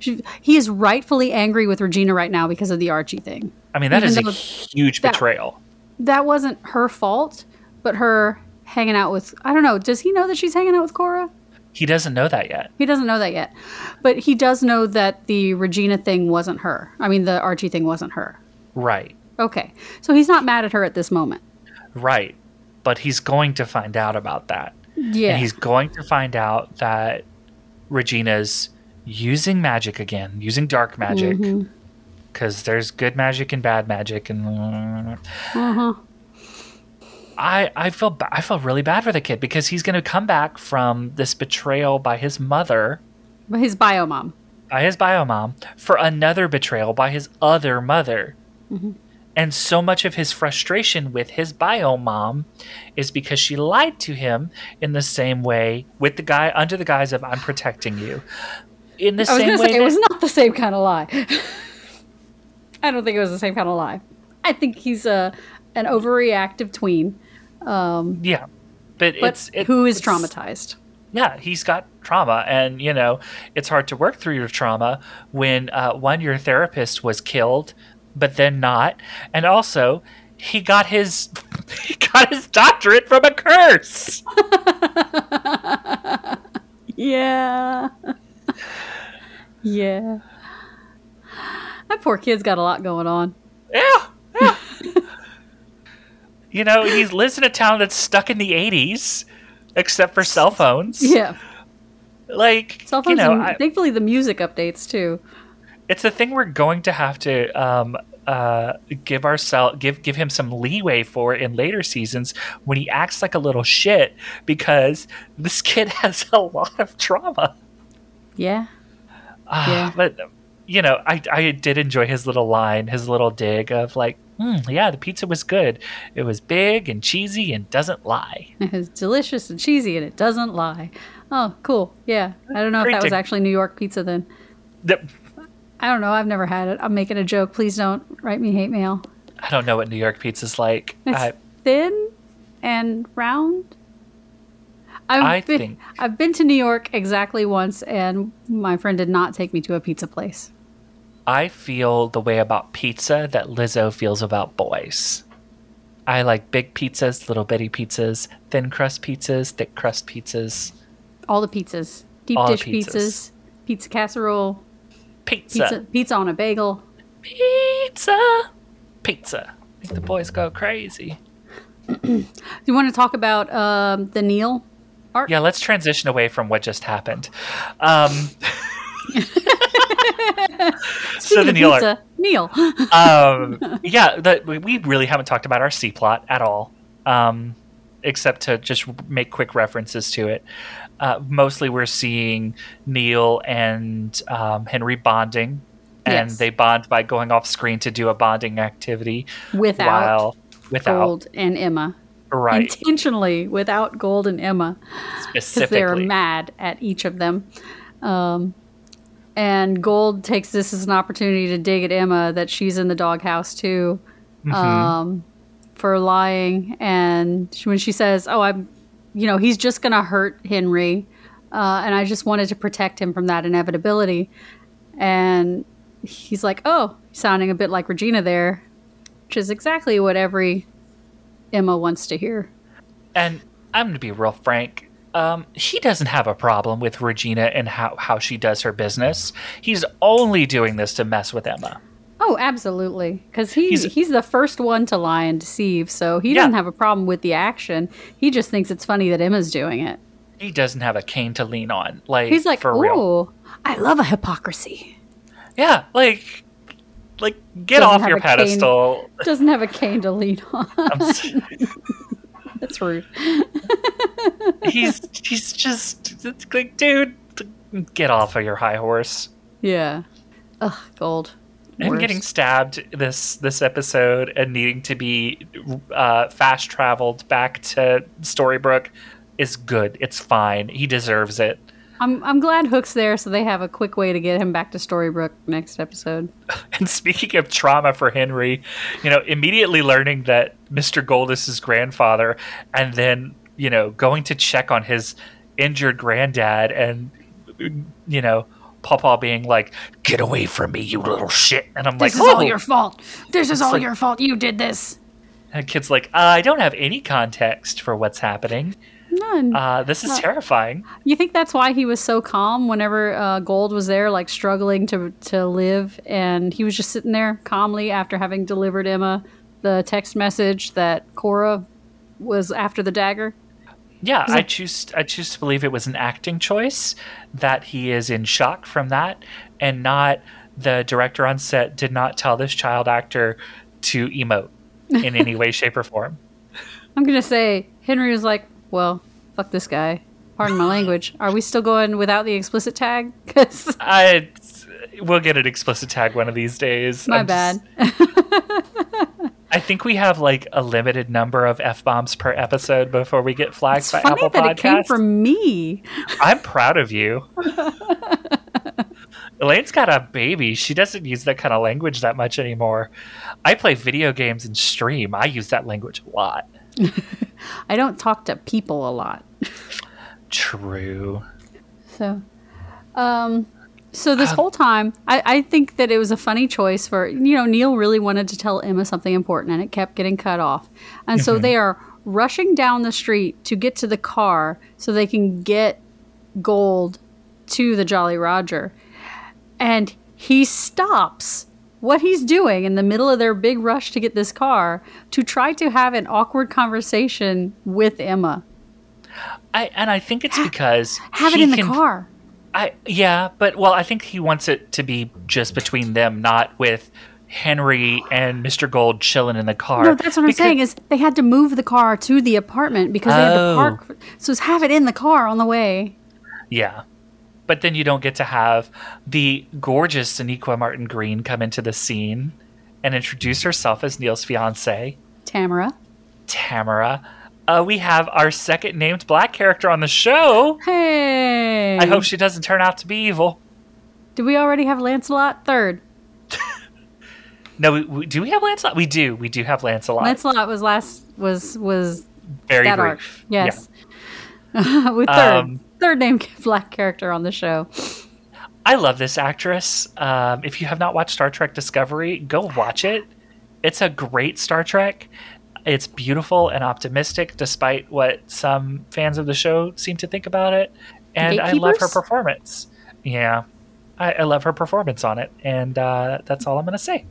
She, he is rightfully angry with Regina right now because of the Archie thing. I mean that even is a huge that- betrayal. That wasn't her fault, but her hanging out with I don't know, does he know that she's hanging out with Cora? He doesn't know that yet. He doesn't know that yet. But he does know that the Regina thing wasn't her. I mean, the Archie thing wasn't her. Right. Okay. So he's not mad at her at this moment. Right. But he's going to find out about that. Yeah. And he's going to find out that Regina's using magic again, using dark magic. Because there's good magic and bad magic, and Uh-huh. I I feel ba- I feel really bad for the kid because he's going to come back from this betrayal by his mother, But his bio mom. by his bio mom, for another betrayal by his other mother. Mm-hmm. And so much of his frustration with his bio mom is because she lied to him in the same way with the guy under the guise of I'm protecting you. In the same way say, it was not the same kind of lie. (laughs) I don't think it was the same kind of lie. I think he's a, an overreactive tween. Um, yeah. But, but it's it- who is it's- traumatized? yeah, he's got trauma, and you know it's hard to work through your trauma when uh, one your therapist was killed but then not. And also, he got his (laughs) he got his doctorate from a curse. (laughs) yeah. yeah. That poor kid's got a lot going on. Yeah. yeah. you know, he lives in a town that's stuck in the 80s, except for cell phones. Yeah. Like, Cell phones you know, I- thankfully the music updates too. It's a thing we're going to have to um, uh, give ourselves give give him some leeway for in later seasons when he acts like a little shit because this kid (laughs) has a lot of trauma. Yeah. Ah, Yeah. But you know, I I did enjoy his little line, his little dig of like, mm, yeah, the pizza was good. It was big and cheesy and doesn't lie. (laughs) It was delicious and cheesy and it doesn't lie. Oh, cool. Yeah. I don't know if Great that was actually New York pizza then. The- I don't know. I've never had it. I'm making a joke. Please don't write me hate mail. I don't know what New York pizza's like. It's I, thin and round. I've I been, think- I've been to New York exactly once, and my friend did not take me to a pizza place. I feel the way about pizza that Lizzo feels about boys. I like big pizzas, little bitty pizzas, thin crust pizzas, thick crust pizzas, All the pizzas, deep All dish pizzas. pizzas, pizza casserole, pizza, pizza pizza on a bagel. pizza, pizza. Make the boys go crazy. Do (clears throat) you want to talk about um, the Neal arc? Yeah, let's transition away from what just happened. Um, (laughs) so the Neal arc. Neal. (laughs) um, yeah, the, we- we really haven't talked about our C plot at all, um, except to just make quick references to it. Uh, mostly, we're seeing Neal and um, Henry bonding, and Yes. they bond by going off screen to do a bonding activity without while without Gold and Emma. right Intentionally without Gold and Emma. because specifically. they're mad at each of them. Um, and Gold takes this as an opportunity to dig at Emma that she's in the doghouse too Mm-hmm. um, for lying. And she- when she says, "Oh, I'm," you know, he's just gonna hurt Henry, uh, and I just wanted to protect him from that inevitability. And he's like, "Oh, sounding a bit like Regina there," which is exactly what every Emma wants to hear. And I'm going to be real frank. Um, he doesn't have a problem with Regina and how, how she does her business. He's only doing this to mess with Emma. Oh, absolutely. Because he's, He's- he's the first one to lie and deceive, so he Yeah. doesn't have a problem with the action. He just thinks it's funny that Emma's doing it. He doesn't have a cane to lean on. Like He's like, for real. "Ooh, I love a hypocrisy." Yeah, like like get Doesn't off your a cane. pedestal. (laughs) Doesn't have a cane to lean on. (laughs) (laughs) That's rude. he's he's just it's like dude, get off of your high horse. Yeah. Ugh, gold. Worst. getting stabbed this this episode and needing to be uh, fast traveled back to Storybrooke is good. It's fine. He deserves it. I'm I'm glad Hook's there, so they have a quick way to get him back to Storybrooke next episode. (laughs) And speaking of trauma for Henry, you know, immediately learning that Mr. Gold is his grandfather, and then you know going to check on his injured granddad, and you know, Papa being like, "Get away from me, you little shit!" And I'm This like, is all "Oh." your fault. This is all like- your fault. You did this. And kid's like, uh, "I don't have any context for what's happening. None. Uh, this is terrifying." You think that's why he was so calm whenever uh, Gold was there, like struggling to to live, and he was just sitting there calmly after having delivered Emma the text message that Cora was after the dagger. Yeah, I choose. I choose to believe it was an acting choice that he is in shock from that, and not the director on set did not tell this child actor to emote in any way, shape, or form. (laughs) I'm gonna say Henry was like, "Well, fuck this guy." Pardon my language. Are we still going without the explicit tag? (laughs) Because I we'll get an explicit tag one of these days. my I'm bad. just- (laughs) I think we have like a limited number of f bombs per episode before we get flagged It's by funny Apple that it came from me. I'm proud of you. (laughs) Elaine's got a baby. She doesn't use that kind of language that much anymore. I play video games and stream. I use that language a lot. (laughs) I don't talk to people a lot. True. So, um, So this uh, whole time, I, I think that it was a funny choice for you know Neal really wanted to tell Emma something important, and it kept getting cut off, and so they are rushing down the street to get to the car so they can get gold to the Jolly Roger, and he stops what he's doing in the middle of their big rush to get this car to try to have an awkward conversation with Emma. I and I think it's because Have it in the can- car. I yeah, but well, I think he wants it to be just between them, not with Henry and Mr. Gold chilling in the car. No, that's what I'm saying is they had to move the car to the apartment because they had to Oh. park. So it's have it in the car on the way. Yeah. But then you don't get to have the gorgeous Sonequa Martin Green come into the scene and introduce herself as Neal's fiance, Tamara. Tamara. Uh, we have our second named black character on the show. Hey. I hope she doesn't turn out to be evil. Did we already have Lancelot third? (laughs) No, we, we, do we have Lancelot? We do. We do have Lancelot. Lancelot was last was was Very that brief. arc. Yes. (laughs) With third Um, third name (laughs) black character on the show. I love this actress. Um, if you have not watched Star Trek Discovery, go watch it. It's a great Star Trek. It's beautiful and optimistic, despite what some fans of the show seem to think about it. And I love her performance. Yeah, I, I love her performance on it. And uh, that's all I'm going to say.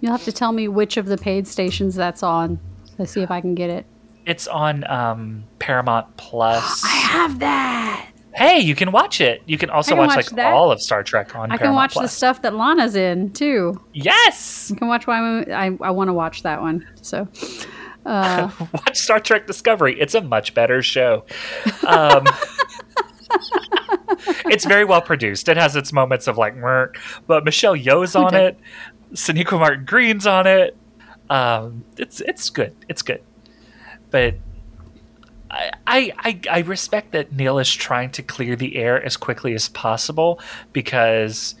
You'll have to tell me which of the paid stations that's on to see if I can get it. It's on um, Paramount Plus. (gasps) I have that. hey, you can watch it. You can also can watch, watch like that. all of Star Trek on I Paramount can watch the stuff that Lana's in too. Yes. you can watch why I I want to watch that one. So uh, (laughs) watch Star Trek Discovery. It's a much better show. Um, (laughs) it's very well produced. It has its moments of like, but Michelle Yeoh's on it. Sonequa Martin Green's on it. Um, it's it's good. It's good. But I I I respect that Neal is trying to clear the air as quickly as possible because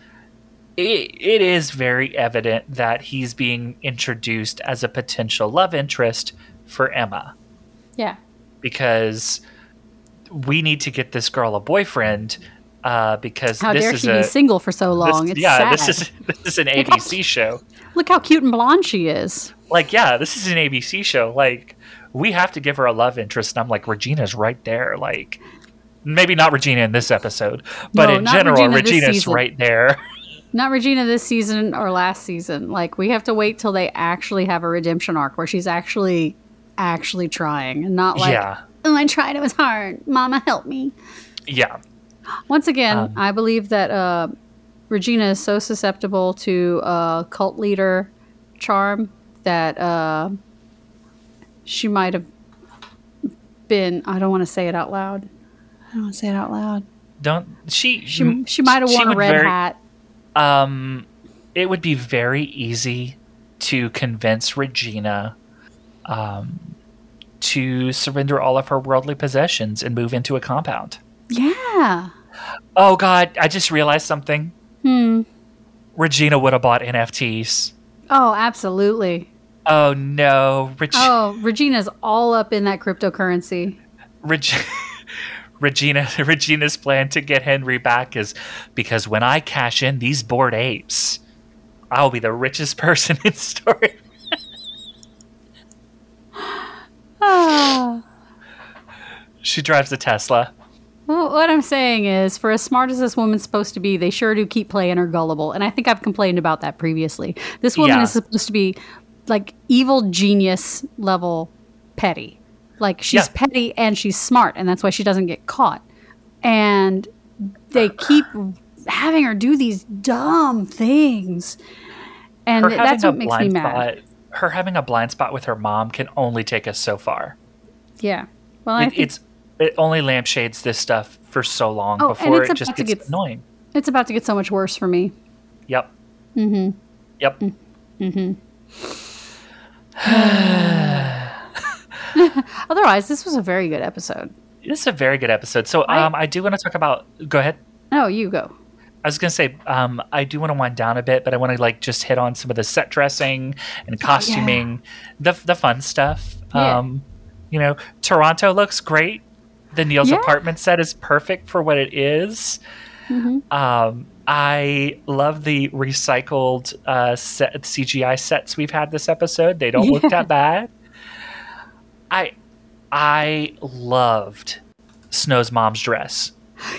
it, it is very evident that he's being introduced as a potential love interest for Emma. Yeah, because we need to get this girl a boyfriend uh, because how this dare is she a be single for so this- long? it's yeah sad. this is this is an ABC show. Look how cute and blonde she is. like yeah this is an ABC show. Like we have to give her a love interest and I'm like Regina's right there. Like maybe not Regina in this episode but No, in general Regina Regina's right there (laughs) Not Regina this season or last season. Like we have to wait till they actually have a redemption arc where she's actually actually trying and not like yeah oh I tried it was hard. Mama help me. yeah Once again, Um, I believe that uh, Regina is so susceptible to uh, cult leader charm that uh, she might have been. I don't want to say it out loud. I don't want to say it out loud. don't she She she might have worn a red very- hat. Um, it would be very easy to convince Regina um, to surrender all of her worldly possessions and move into a compound. Yeah. Oh God, I just realized something. Hmm. Regina would have bought NFTs. Oh, absolutely. Oh no, Reg- Oh, Regina's all up in that cryptocurrency. Reg- (laughs) Regina (laughs) Regina's plan to get Henry back is because when I cash in these bored apes, I'll be the richest (laughs) person in story. (sighs) She drives a Tesla. Well, what I'm saying is, for as smart as this woman's supposed to be, they sure do keep playing her gullible. And I think I've complained about that previously. This woman Yeah. is supposed to be like evil genius level petty. Like she's Yeah. petty and she's smart, and that's why she doesn't get caught. And they uh, keep having her do these dumb things. And th- that's what makes me mad. spot, her having a blind spot with her mom can only take us so far. Yeah. Well, I It, think it's it only lampshades this stuff for so long Oh, before it just gets get- annoying. it's about to get so much worse for me. Yep. Mm-hmm. Yep. Mm-hmm. Mm-hmm. (sighs) (sighs) (laughs) Otherwise, this was a very good episode. This is a very good episode. So I- um, I do want to talk about. Go ahead. No, you go. I was gonna say um, I do want to wind down a bit, but I want to like just hit on some of the set dressing and costuming, the the fun stuff. Yeah. Um, you know, Toronto looks great. The Neal's Yeah. apartment set is perfect for what it is. Mm-hmm. Um, I love the recycled uh, set, CGI sets we've had this episode. They don't look that (laughs) bad. I I loved Snow's mom's dress.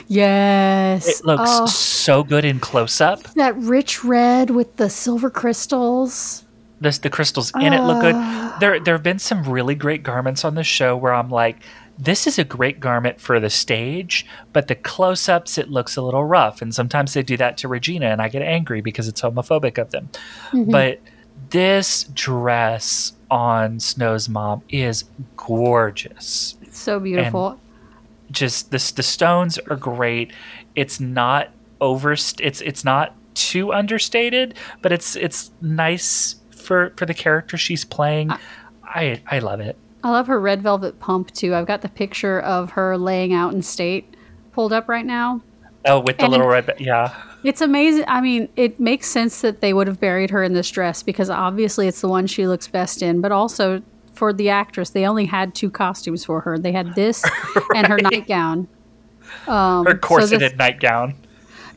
Yes. It looks Oh, so good in close up. that rich red with the silver crystals. This the crystals in it look good. Ah. There there have been some really great garments on the show where I'm like, this is a great garment for the stage, but the close ups it looks a little rough. And sometimes they do that to Regina and I get angry because it's homophobic of them. Mhm. But this dress on Snow's mom is gorgeous. so beautiful. Just this the stones are great. It's not over it's it's not too understated, but it's it's nice for for the character she's playing. I I love it. I love her red velvet pump too. I've got the picture of her laying out in state pulled up right now. Oh, with the And- little red yeah. It's amazing. I mean, it makes sense that they would have buried her in this dress because obviously it's the one she looks best in, but also for the actress, they only had two costumes for her. They had this (laughs) and her nightgown. Um, Her so corseted this- nightgown.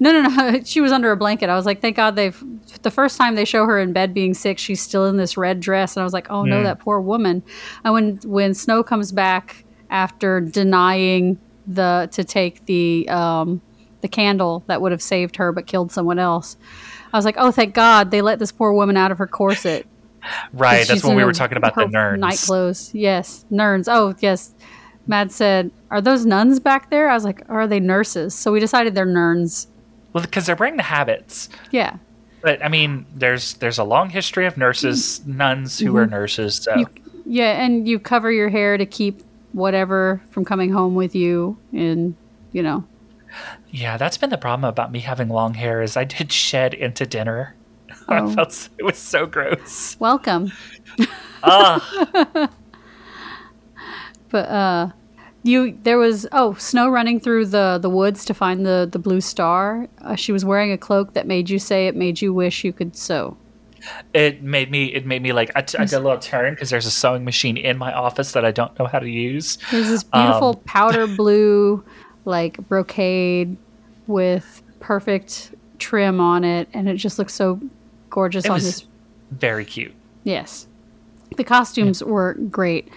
no, no, no. (laughs) She was under a blanket. I was like, thank God they've. The first time they show her in bed being sick, she's still in this red dress, and I was like, oh no, Mm. that poor woman. And when when Snow comes back after denying the to take the um, the candle that would have saved her but killed someone else, I was like, oh thank God they let this poor woman out of her corset. (laughs) Right, that's when we her- were talking about the nerds. night clothes. Yes, nerds. Oh yes. Matt said, "Are those nuns back there?" I was like, "Are they nurses?" So we decided they're nerds. Well, because they're wearing the habits. Yeah. But I mean, there's there's a long history of nurses, nuns who are nurses. So Mm-hmm. You- Yeah, and you cover your hair to keep whatever from coming home with you, and you know. Yeah, that's been the problem about me having long hair is I did (laughs) shed into dinner. (laughs) I Oh. felt it was so gross. Welcome, Ah, (laughs) but uh, you there was oh snow running through the the woods to find the the blue star. Uh, she was wearing a cloak that made you say it made you wish you could sew. it made me it made me like I, t- I did a little turn because there's a sewing machine in my office that I don't know how to use. There's this beautiful Um, powder blue like brocade with perfect trim on it, and it just looks so gorgeous It on this very cute. Yes. The costumes were great.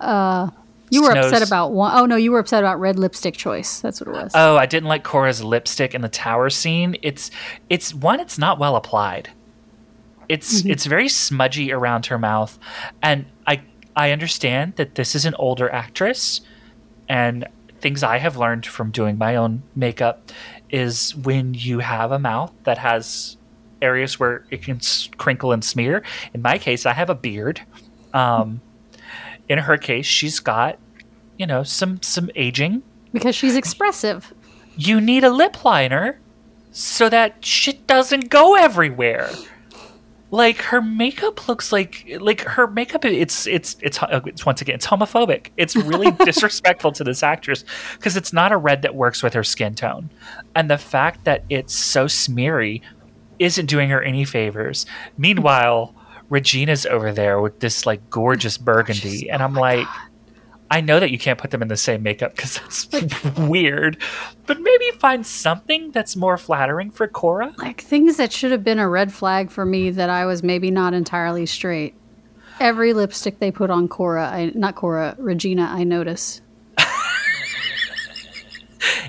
Uh, you were upset Snow's- about one oh no, you were upset about red lipstick choice. That's what it was. Oh, I didn't like Cora's lipstick in the tower scene. It's it's one, it's not well applied. It's Mm-hmm. it's very smudgy around her mouth, and I I understand that this is an older actress, and things I have learned from doing my own makeup is when you have a mouth that has areas where it can crinkle and smear. In my case, I have a beard. Um, in her case, she's got you know some some aging because she's expressive. you need a lip liner so that shit doesn't go everywhere. Like her makeup looks like like her makeup it's it's it's it's once again it's homophobic. It's really (laughs) disrespectful to this actress because it's not a red that works with her skin tone. And the fact that it's so smeary isn't doing her any favors. Meanwhile, Regina's over there with this like gorgeous burgundy and I'm like I know that you can't put them in the same makeup because that's (laughs) (laughs) weird, but maybe find something that's more flattering for Cora. Like things that should have been a red flag for me that I was maybe not entirely straight. Every lipstick they put on Cora, I not Cora, Regina, I notice. (laughs)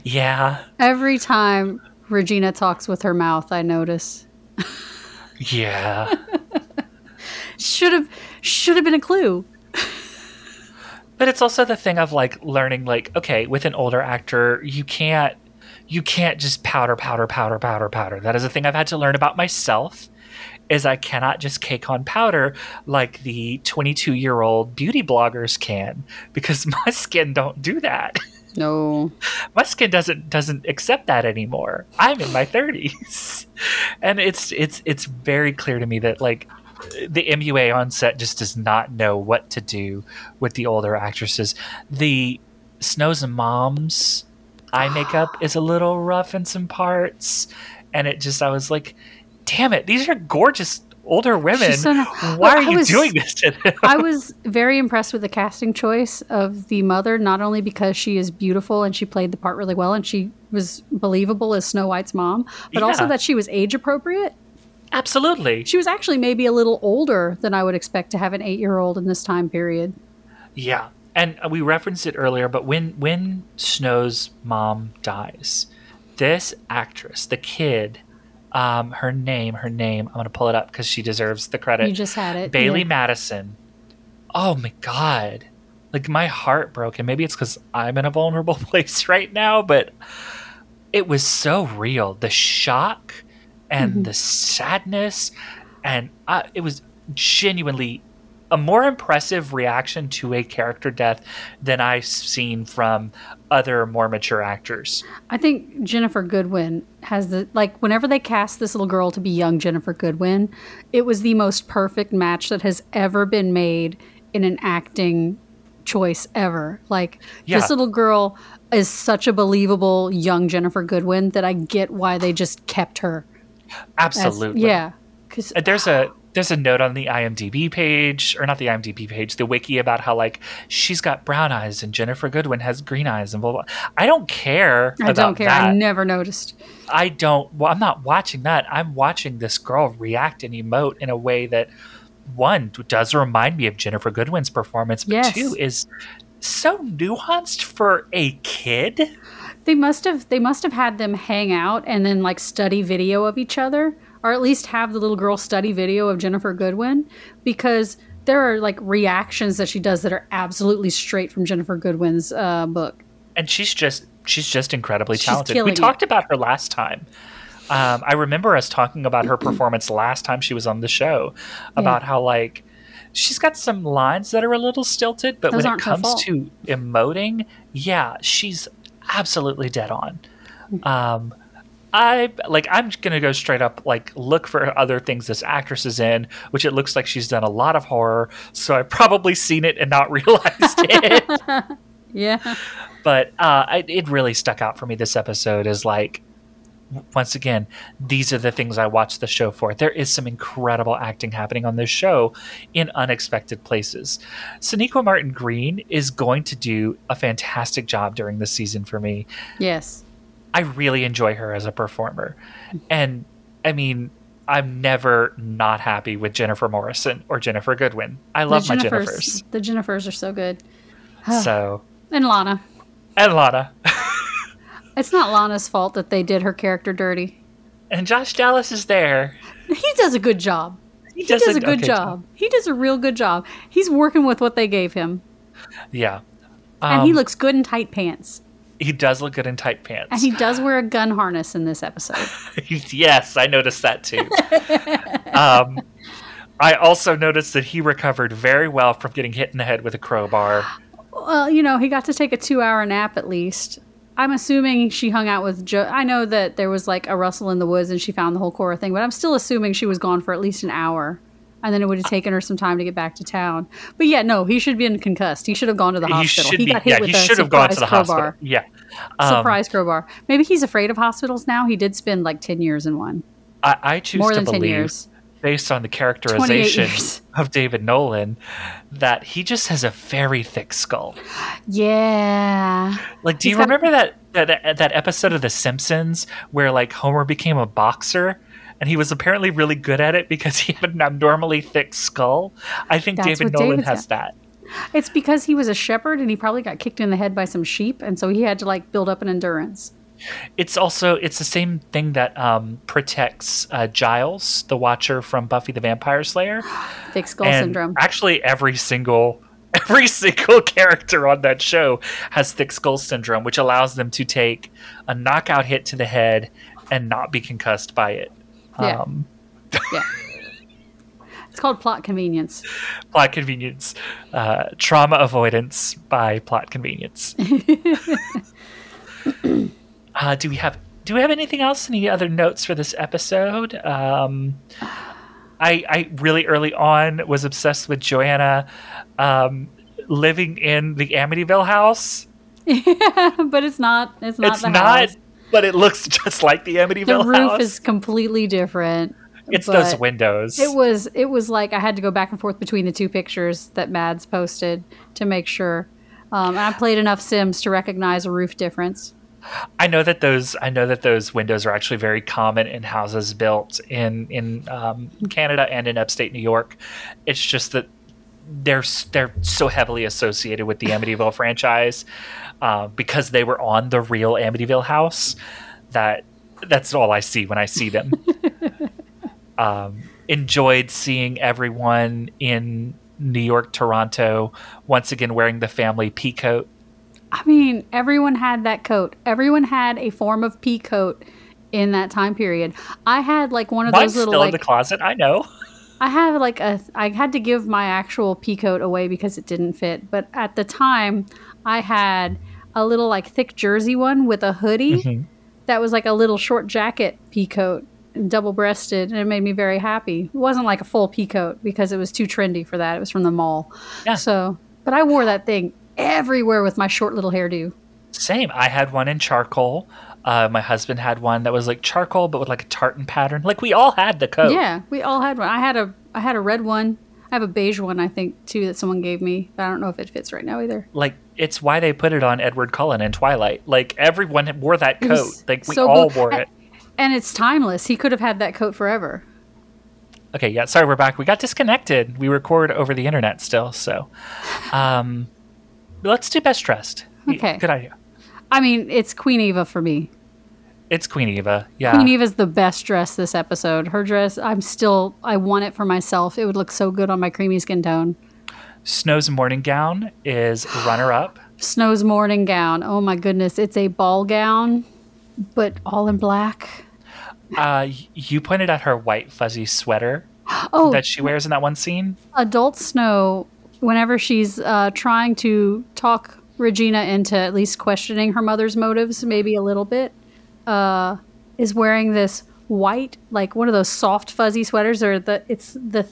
Yeah, Every time Regina talks with her mouth, I notice. yeah. Should have should have been a clue. But it's also the thing of like learning, like, okay, with an older actor, you can't, you can't just powder, powder, powder, powder, powder. That is a thing I've had to learn about myself. Is I cannot just cake on powder like the 22 year old beauty bloggers can because (laughs) my skin don't do that. No. (laughs) my skin doesn't doesn't accept that anymore. I'm in my 30s. (laughs) And it's it's it's very clear to me that like the MUA on set just does not know what to do with the older actresses. The Snow's and mom's eye (gasps) makeup is a little rough in some parts and it just I was like, "Damn it, these are gorgeous older women. so (gasps) Why are I you was- doing this to them?" I was very impressed with the casting choice of the mother, not only because she is beautiful and she played the part really well, and she was believable as Snow White's mom, but also that she was age appropriate. Absolutely. She was actually maybe a little older than I would expect to have an eight year old in this time period. Yeah. And we referenced it earlier, but when when Snow's mom dies, this actress, the kid, um, her name, her name, I'm gonna pull it up because she deserves the credit. You just had it. Bailee Yeah. Madison. Oh my god. Like my heart broke, and maybe it's because I'm in a vulnerable (laughs) place right now, but it was so real. The shock and Mhm. the sadness, and I, it was genuinely a more impressive reaction to a character death than I've seen from other more mature actors. I think Ginnifer Goodwin has the like whenever they cast this little girl to be young Ginnifer Goodwin, it was the most perfect match that has ever been made in an acting choice ever. Like Yeah. this little girl is such a believable young Ginnifer Goodwin that I get why they just kept her. As- Absolutely. yeah. Cuz Uh, there's a there's a note on the IMDb page, or not the IMDb page, the wiki about how like she's got brown eyes and Ginnifer Goodwin has green eyes and blah blah. I don't care. I don't care. That. I never noticed. I don't. Well, I'm not watching that. I'm watching this girl react and emote in a way that one does remind me of Ginnifer Goodwin's performance, but Yes. two is so nuanced for a kid. They must have they must have had them hang out and then like study video of each other or at least have the little girl study video of Ginnifer Goodwin because there are like reactions that she does that are absolutely straight from Ginnifer Goodwin's uh, book. and she's just she's just incredibly She's talented. We it. talked about her last time. Um, I remember us talking about her performance last time she was on the show, about how like she's got some lines that are a little stilted, but Those when it comes to emoting, yeah, she's absolutely dead on. Um, I like I'm gonna go straight up like look for other things this actress is in, which it looks like she's done a lot of horror, so I've probably seen it and not (laughs) realized it (laughs) Yeah. but uh, it really stuck out for me this episode is like once again these are the things i watch the show for. There is some incredible acting happening on this show in unexpected places. Sonequa martin green is going to do a fantastic job during this season for me. Yes. i really enjoy her as a performer. And i mean i'm never not happy with jennifer morrison or ginnifer goodwin. I love the my Jennifers, jennifers. The Jennifers are so good. (sighs) so And Lana. and lana (laughs) It's not Lana's fault that they did her character dirty. and josh dallas is there He does a good job. he He does a good okay job. He does a real good job. He's working with what they gave him. Yeah. And he Um, looks good in tight pants. he does look good in tight pants. And he does wear a gun harness in this episode. (laughs) yes, I noticed that too. um, I also noticed that he recovered very well from getting hit in the head with a crowbar. well, you know, he got to take a two hour nap at least. I'm assuming she hung out with Joe. I know that there was like a rustle in the woods and she found the whole Cora thing, but I'm still assuming she was gone for at least an hour. And then it would have taken her some time to get back to town. But yeah, no, he should have been concussed. He should have gone to the He hospital. should He be. got hit Yeah, with he a should have gone to the surprise crowbar. hospital. Yeah. Um, Surprise crowbar. Maybe he's afraid of hospitals now. He did spend like 10 years in one. I, I choose More to than 10 years. Based on the characterization (laughs) of David Nolan, that he just has a very thick skull. Yeah. Like, do He's you got- remember that, that that episode of The Simpsons where like Homer became a boxer and he was apparently really good at it because he had an abnormally thick skull? I think That's David Nolan David's has that. It's because he was a shepherd and he probably got kicked in the head by some sheep. And so he had to like build up an endurance. It's also it's the same thing that um, protects uh, Giles, the Watcher from Buffy the Vampire Slayer. (gasps) Thick skull and syndrome. Actually, every single (laughs) every single character on that show has thick skull syndrome, which allows them to take a knockout hit to the head and not be concussed by it. Yeah. Um, yeah. (laughs) It's called plot convenience. plot convenience, uh, trauma avoidance by plot convenience. (laughs) (clears throat) uh, do we have do we have anything else? Any other notes for this episode? Um, I I really early on was obsessed with Johanna um, living in the Amityville house. (laughs) but it's not. It's not it's the not, house. but it looks (laughs) just like the Amityville. House. The roof house. is completely different. it's those windows. It was. It was like I had to go back and forth between the two pictures that Mads posted to make sure. Um, and I played enough Sims to recognize a roof difference. I know that those I know that those windows are actually very common in houses built in in um, Canada and in upstate New York. It's just that they're they're so heavily associated with the Amityville franchise uh, because they were on the real Amityville house. That that's all I see when I see them. (laughs) um, enjoyed seeing everyone in New York, Toronto, once again wearing the family pea coat. I mean, everyone had that coat. Everyone had a form of pea coat in that time period. I had like one of Mine's those little still in like the closet. I know. I have like a I had to give my actual pea coat away because it didn't fit. But at the time, I had a little like thick jersey one with a hoodie Mhm. that was like a little short jacket pea coat, double breasted, and it made me very happy. It wasn't like a full pea coat because it was too trendy for that. It was from the mall. Yeah. So, but I wore that thing everywhere with my short little hairdo. Same. I had one in charcoal. Uh, my husband had one that was like charcoal, but with like a tartan pattern. Like we all had the coat. Yeah, we all had one. I had a I had a red one. I have a beige one, I think, too, that someone gave me. But I don't know if it fits right now either. Like it's why they put it on Edward Cullen in Twilight. Like everyone wore that coat. Like we so all wore it. (laughs) And it's timeless. He could have had that coat forever. Okay, yeah. Sorry, we're back. We got disconnected. We record over the internet still, so um, let's do best dressed. Okay. Good idea. I mean, it's Queen Eva for me. It's Queen Eva. Yeah. Queen Eva's the best dress this episode. Her dress, I'm still, I want it for myself. It would look so good on my creamy skin tone. Snow's mourning gown is runner up. (gasps) Snow's mourning gown. Oh my goodness. It's a ball gown, but all in black. Uh, you pointed at her white fuzzy sweater (gasps) Oh, that she wears in that one scene. adult Snow, whenever she's uh, trying to talk Regina into at least questioning her mother's motives, maybe a little bit, uh, is wearing this white, like one of those soft fuzzy sweaters, or the it's the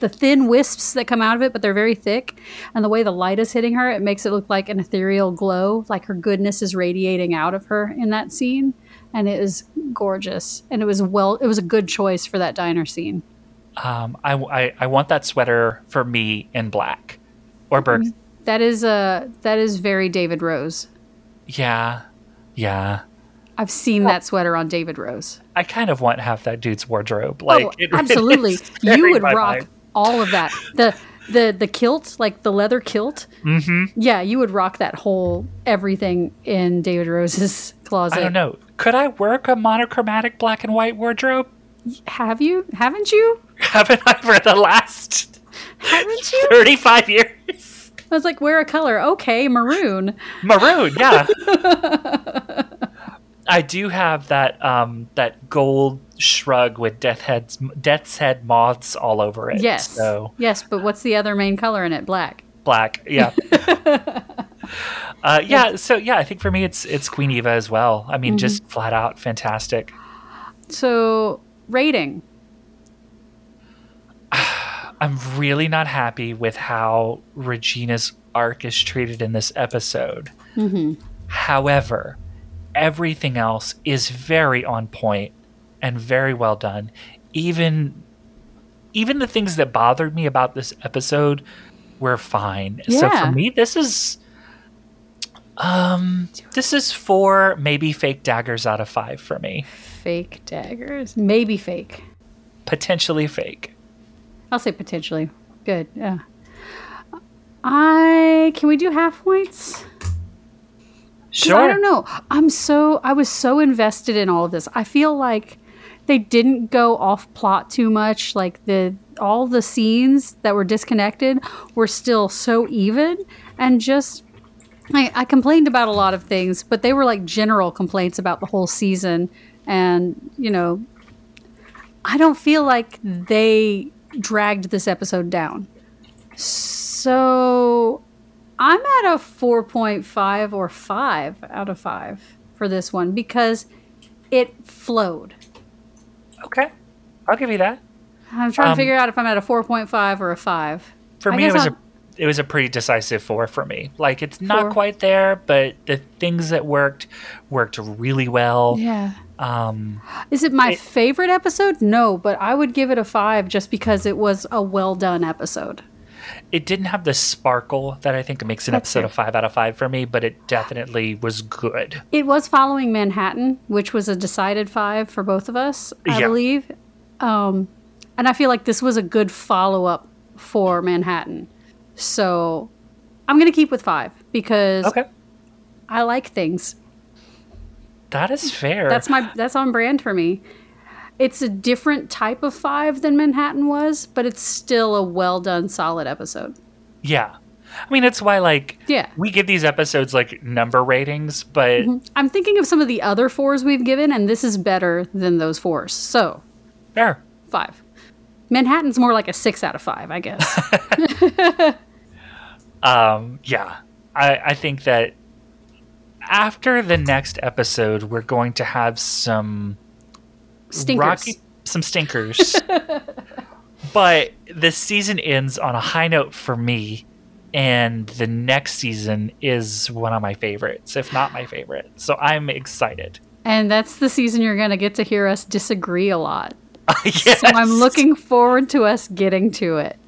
the thin wisps that come out of it, but they're very thick. And the way the light is hitting her, it makes it look like an ethereal glow, like her goodness is radiating out of her in that scene. And it is gorgeous. And it was well, it was a good choice for that diner scene. Um, I, I, I want that sweater for me in black or burgundy. That is uh that is very David Rose. Yeah, yeah. I've seen that sweater on David Rose. I kind of want half that dude's wardrobe. Like, (laughs) oh, it absolutely. is You would rock vibe. all of that. The the the kilt, like the leather kilt. Mhm. Yeah, you would rock that whole everything in David Rose's closet. I don't know. Could I work a monochromatic black and white wardrobe? Have you? Haven't you? Haven't I for the last Haven't you? 35 years? I was like, wear a color. Okay, maroon. Maroon, yeah. (laughs) I do have that um that gold shrug with death heads death's head moths all over it. Yes. So Yes, but what's the other main color in it? Black. black, yeah. (laughs) uh, yeah, so yeah, I think for me it's it's Queen Eva as well. I mean, just flat out fantastic. So rating. (sighs) I'm really not happy with how Regina's arc is treated in this episode. However, everything else is very on point and very well done. Even even the things that bothered me about this episode were fine. So for me, this is um this is four maybe fake daggers out of five for me. Fake daggers. Maybe fake. Potentially fake. I'll say potentially. Good. Yeah. I can we do half points? Sure. I don't know. I'm so I was so invested in all of this. I feel like they didn't go off plot too much. Like the all the scenes that were disconnected were still so even and just I, I complained about a lot of things, but they were like general complaints about the whole season. And, you know, I don't feel like they dragged this episode down. So I'm at a 4.5 or 5 out of 5 for this one because it flowed. Okay. I'll give you that. I'm trying Um, to figure out if I'm at a 4.5 or a 5. For I me, it was I'll- a it was a pretty decisive four for me. Like it's not Four. quite there, but the things that worked worked really well. Yeah. Um, Is it my It- favorite episode? No, but I would give it a 5 just because it was a well done episode. It didn't have the sparkle that I think makes an That's episode a five out of five for me, but it definitely was good. It was following Manhattan, which was a decided five for both of us, I Yeah. believe. Um, and I feel like this was a good follow up for Manhattan. So I'm going to keep with five because Okay. I like things. That is fair. That's my that's on brand for me. It's a different type of five than Manhattan was, but it's still a well done, solid episode. yeah. I mean, it's why like Yeah. we give these episodes like number ratings, but I'm thinking of some of the other fours we've given, and this is better than those fours. So fair. five. Manhattan's more like a six out of five, I guess. (laughs) Um, yeah, I, I think that after the next episode, we're going to have some Stinkers. rocky, some stinkers. (laughs) but the season ends on a high note for me, and the next season is one of my favorites, if not my favorite. So I'm excited. And that's the season you're going to get to hear us disagree a lot. (laughs) yes. So I'm looking forward to us getting to it.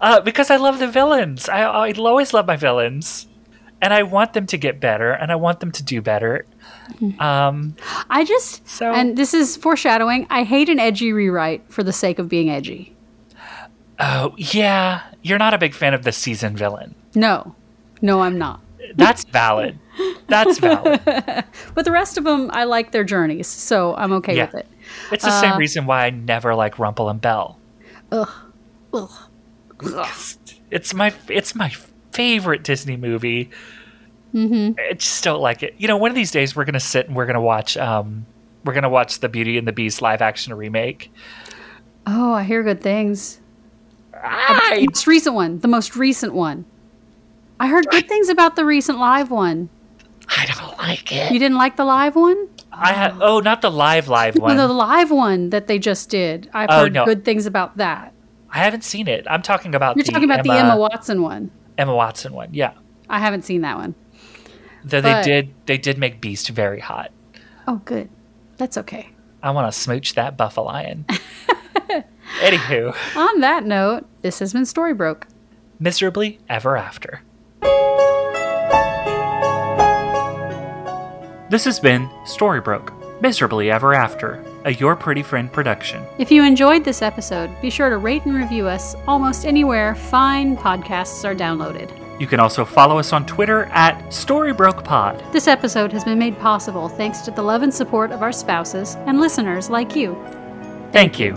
uh, because I love the villains. I I always love my villains, and I want them to get better, and I want them to do better. Um, I just, So- and this is foreshadowing, I hate an edgy rewrite for the sake of being edgy. oh yeah, you're not a big fan of the season villain. No, no, I'm not. That's valid. That's valid. (laughs) But the rest of them, I like their journeys, so I'm okay Yeah. with it. It's the Uh, same reason why I never like Rumple and Belle. Ugh. Ugh. It's my it's my favorite Disney movie. Mm-hmm. I just don't like it. You know, one of these days we're gonna sit and we're gonna watch um we're gonna watch the Beauty and the Beast live action remake. Oh, I hear good things. I, The most recent one, the most recent one. I heard good things about the recent live one. I don't like it. You didn't like the live one? I had oh not the live live one. (laughs) No, the live one that they just did. I've Oh, heard no. good things about that. I haven't seen it. I'm talking about You're talking about Emma, the Emma Watson one. Emma Watson one. Yeah. I haven't seen that one. Though they did they did make Beast very hot. Oh, good. That's okay. I want to smooch that buffalion. (laughs) Anywho, On that note, this has been Storybroke. miserably ever after. This has been Storybroke, Miserably Ever After, a Your Pretty Friend production. If you enjoyed this episode, be sure to rate and review us almost anywhere fine podcasts are downloaded. You can also follow us on Twitter at StoryBrokePod. This episode has been made possible thanks to the love and support of our spouses and listeners like you. Thank you.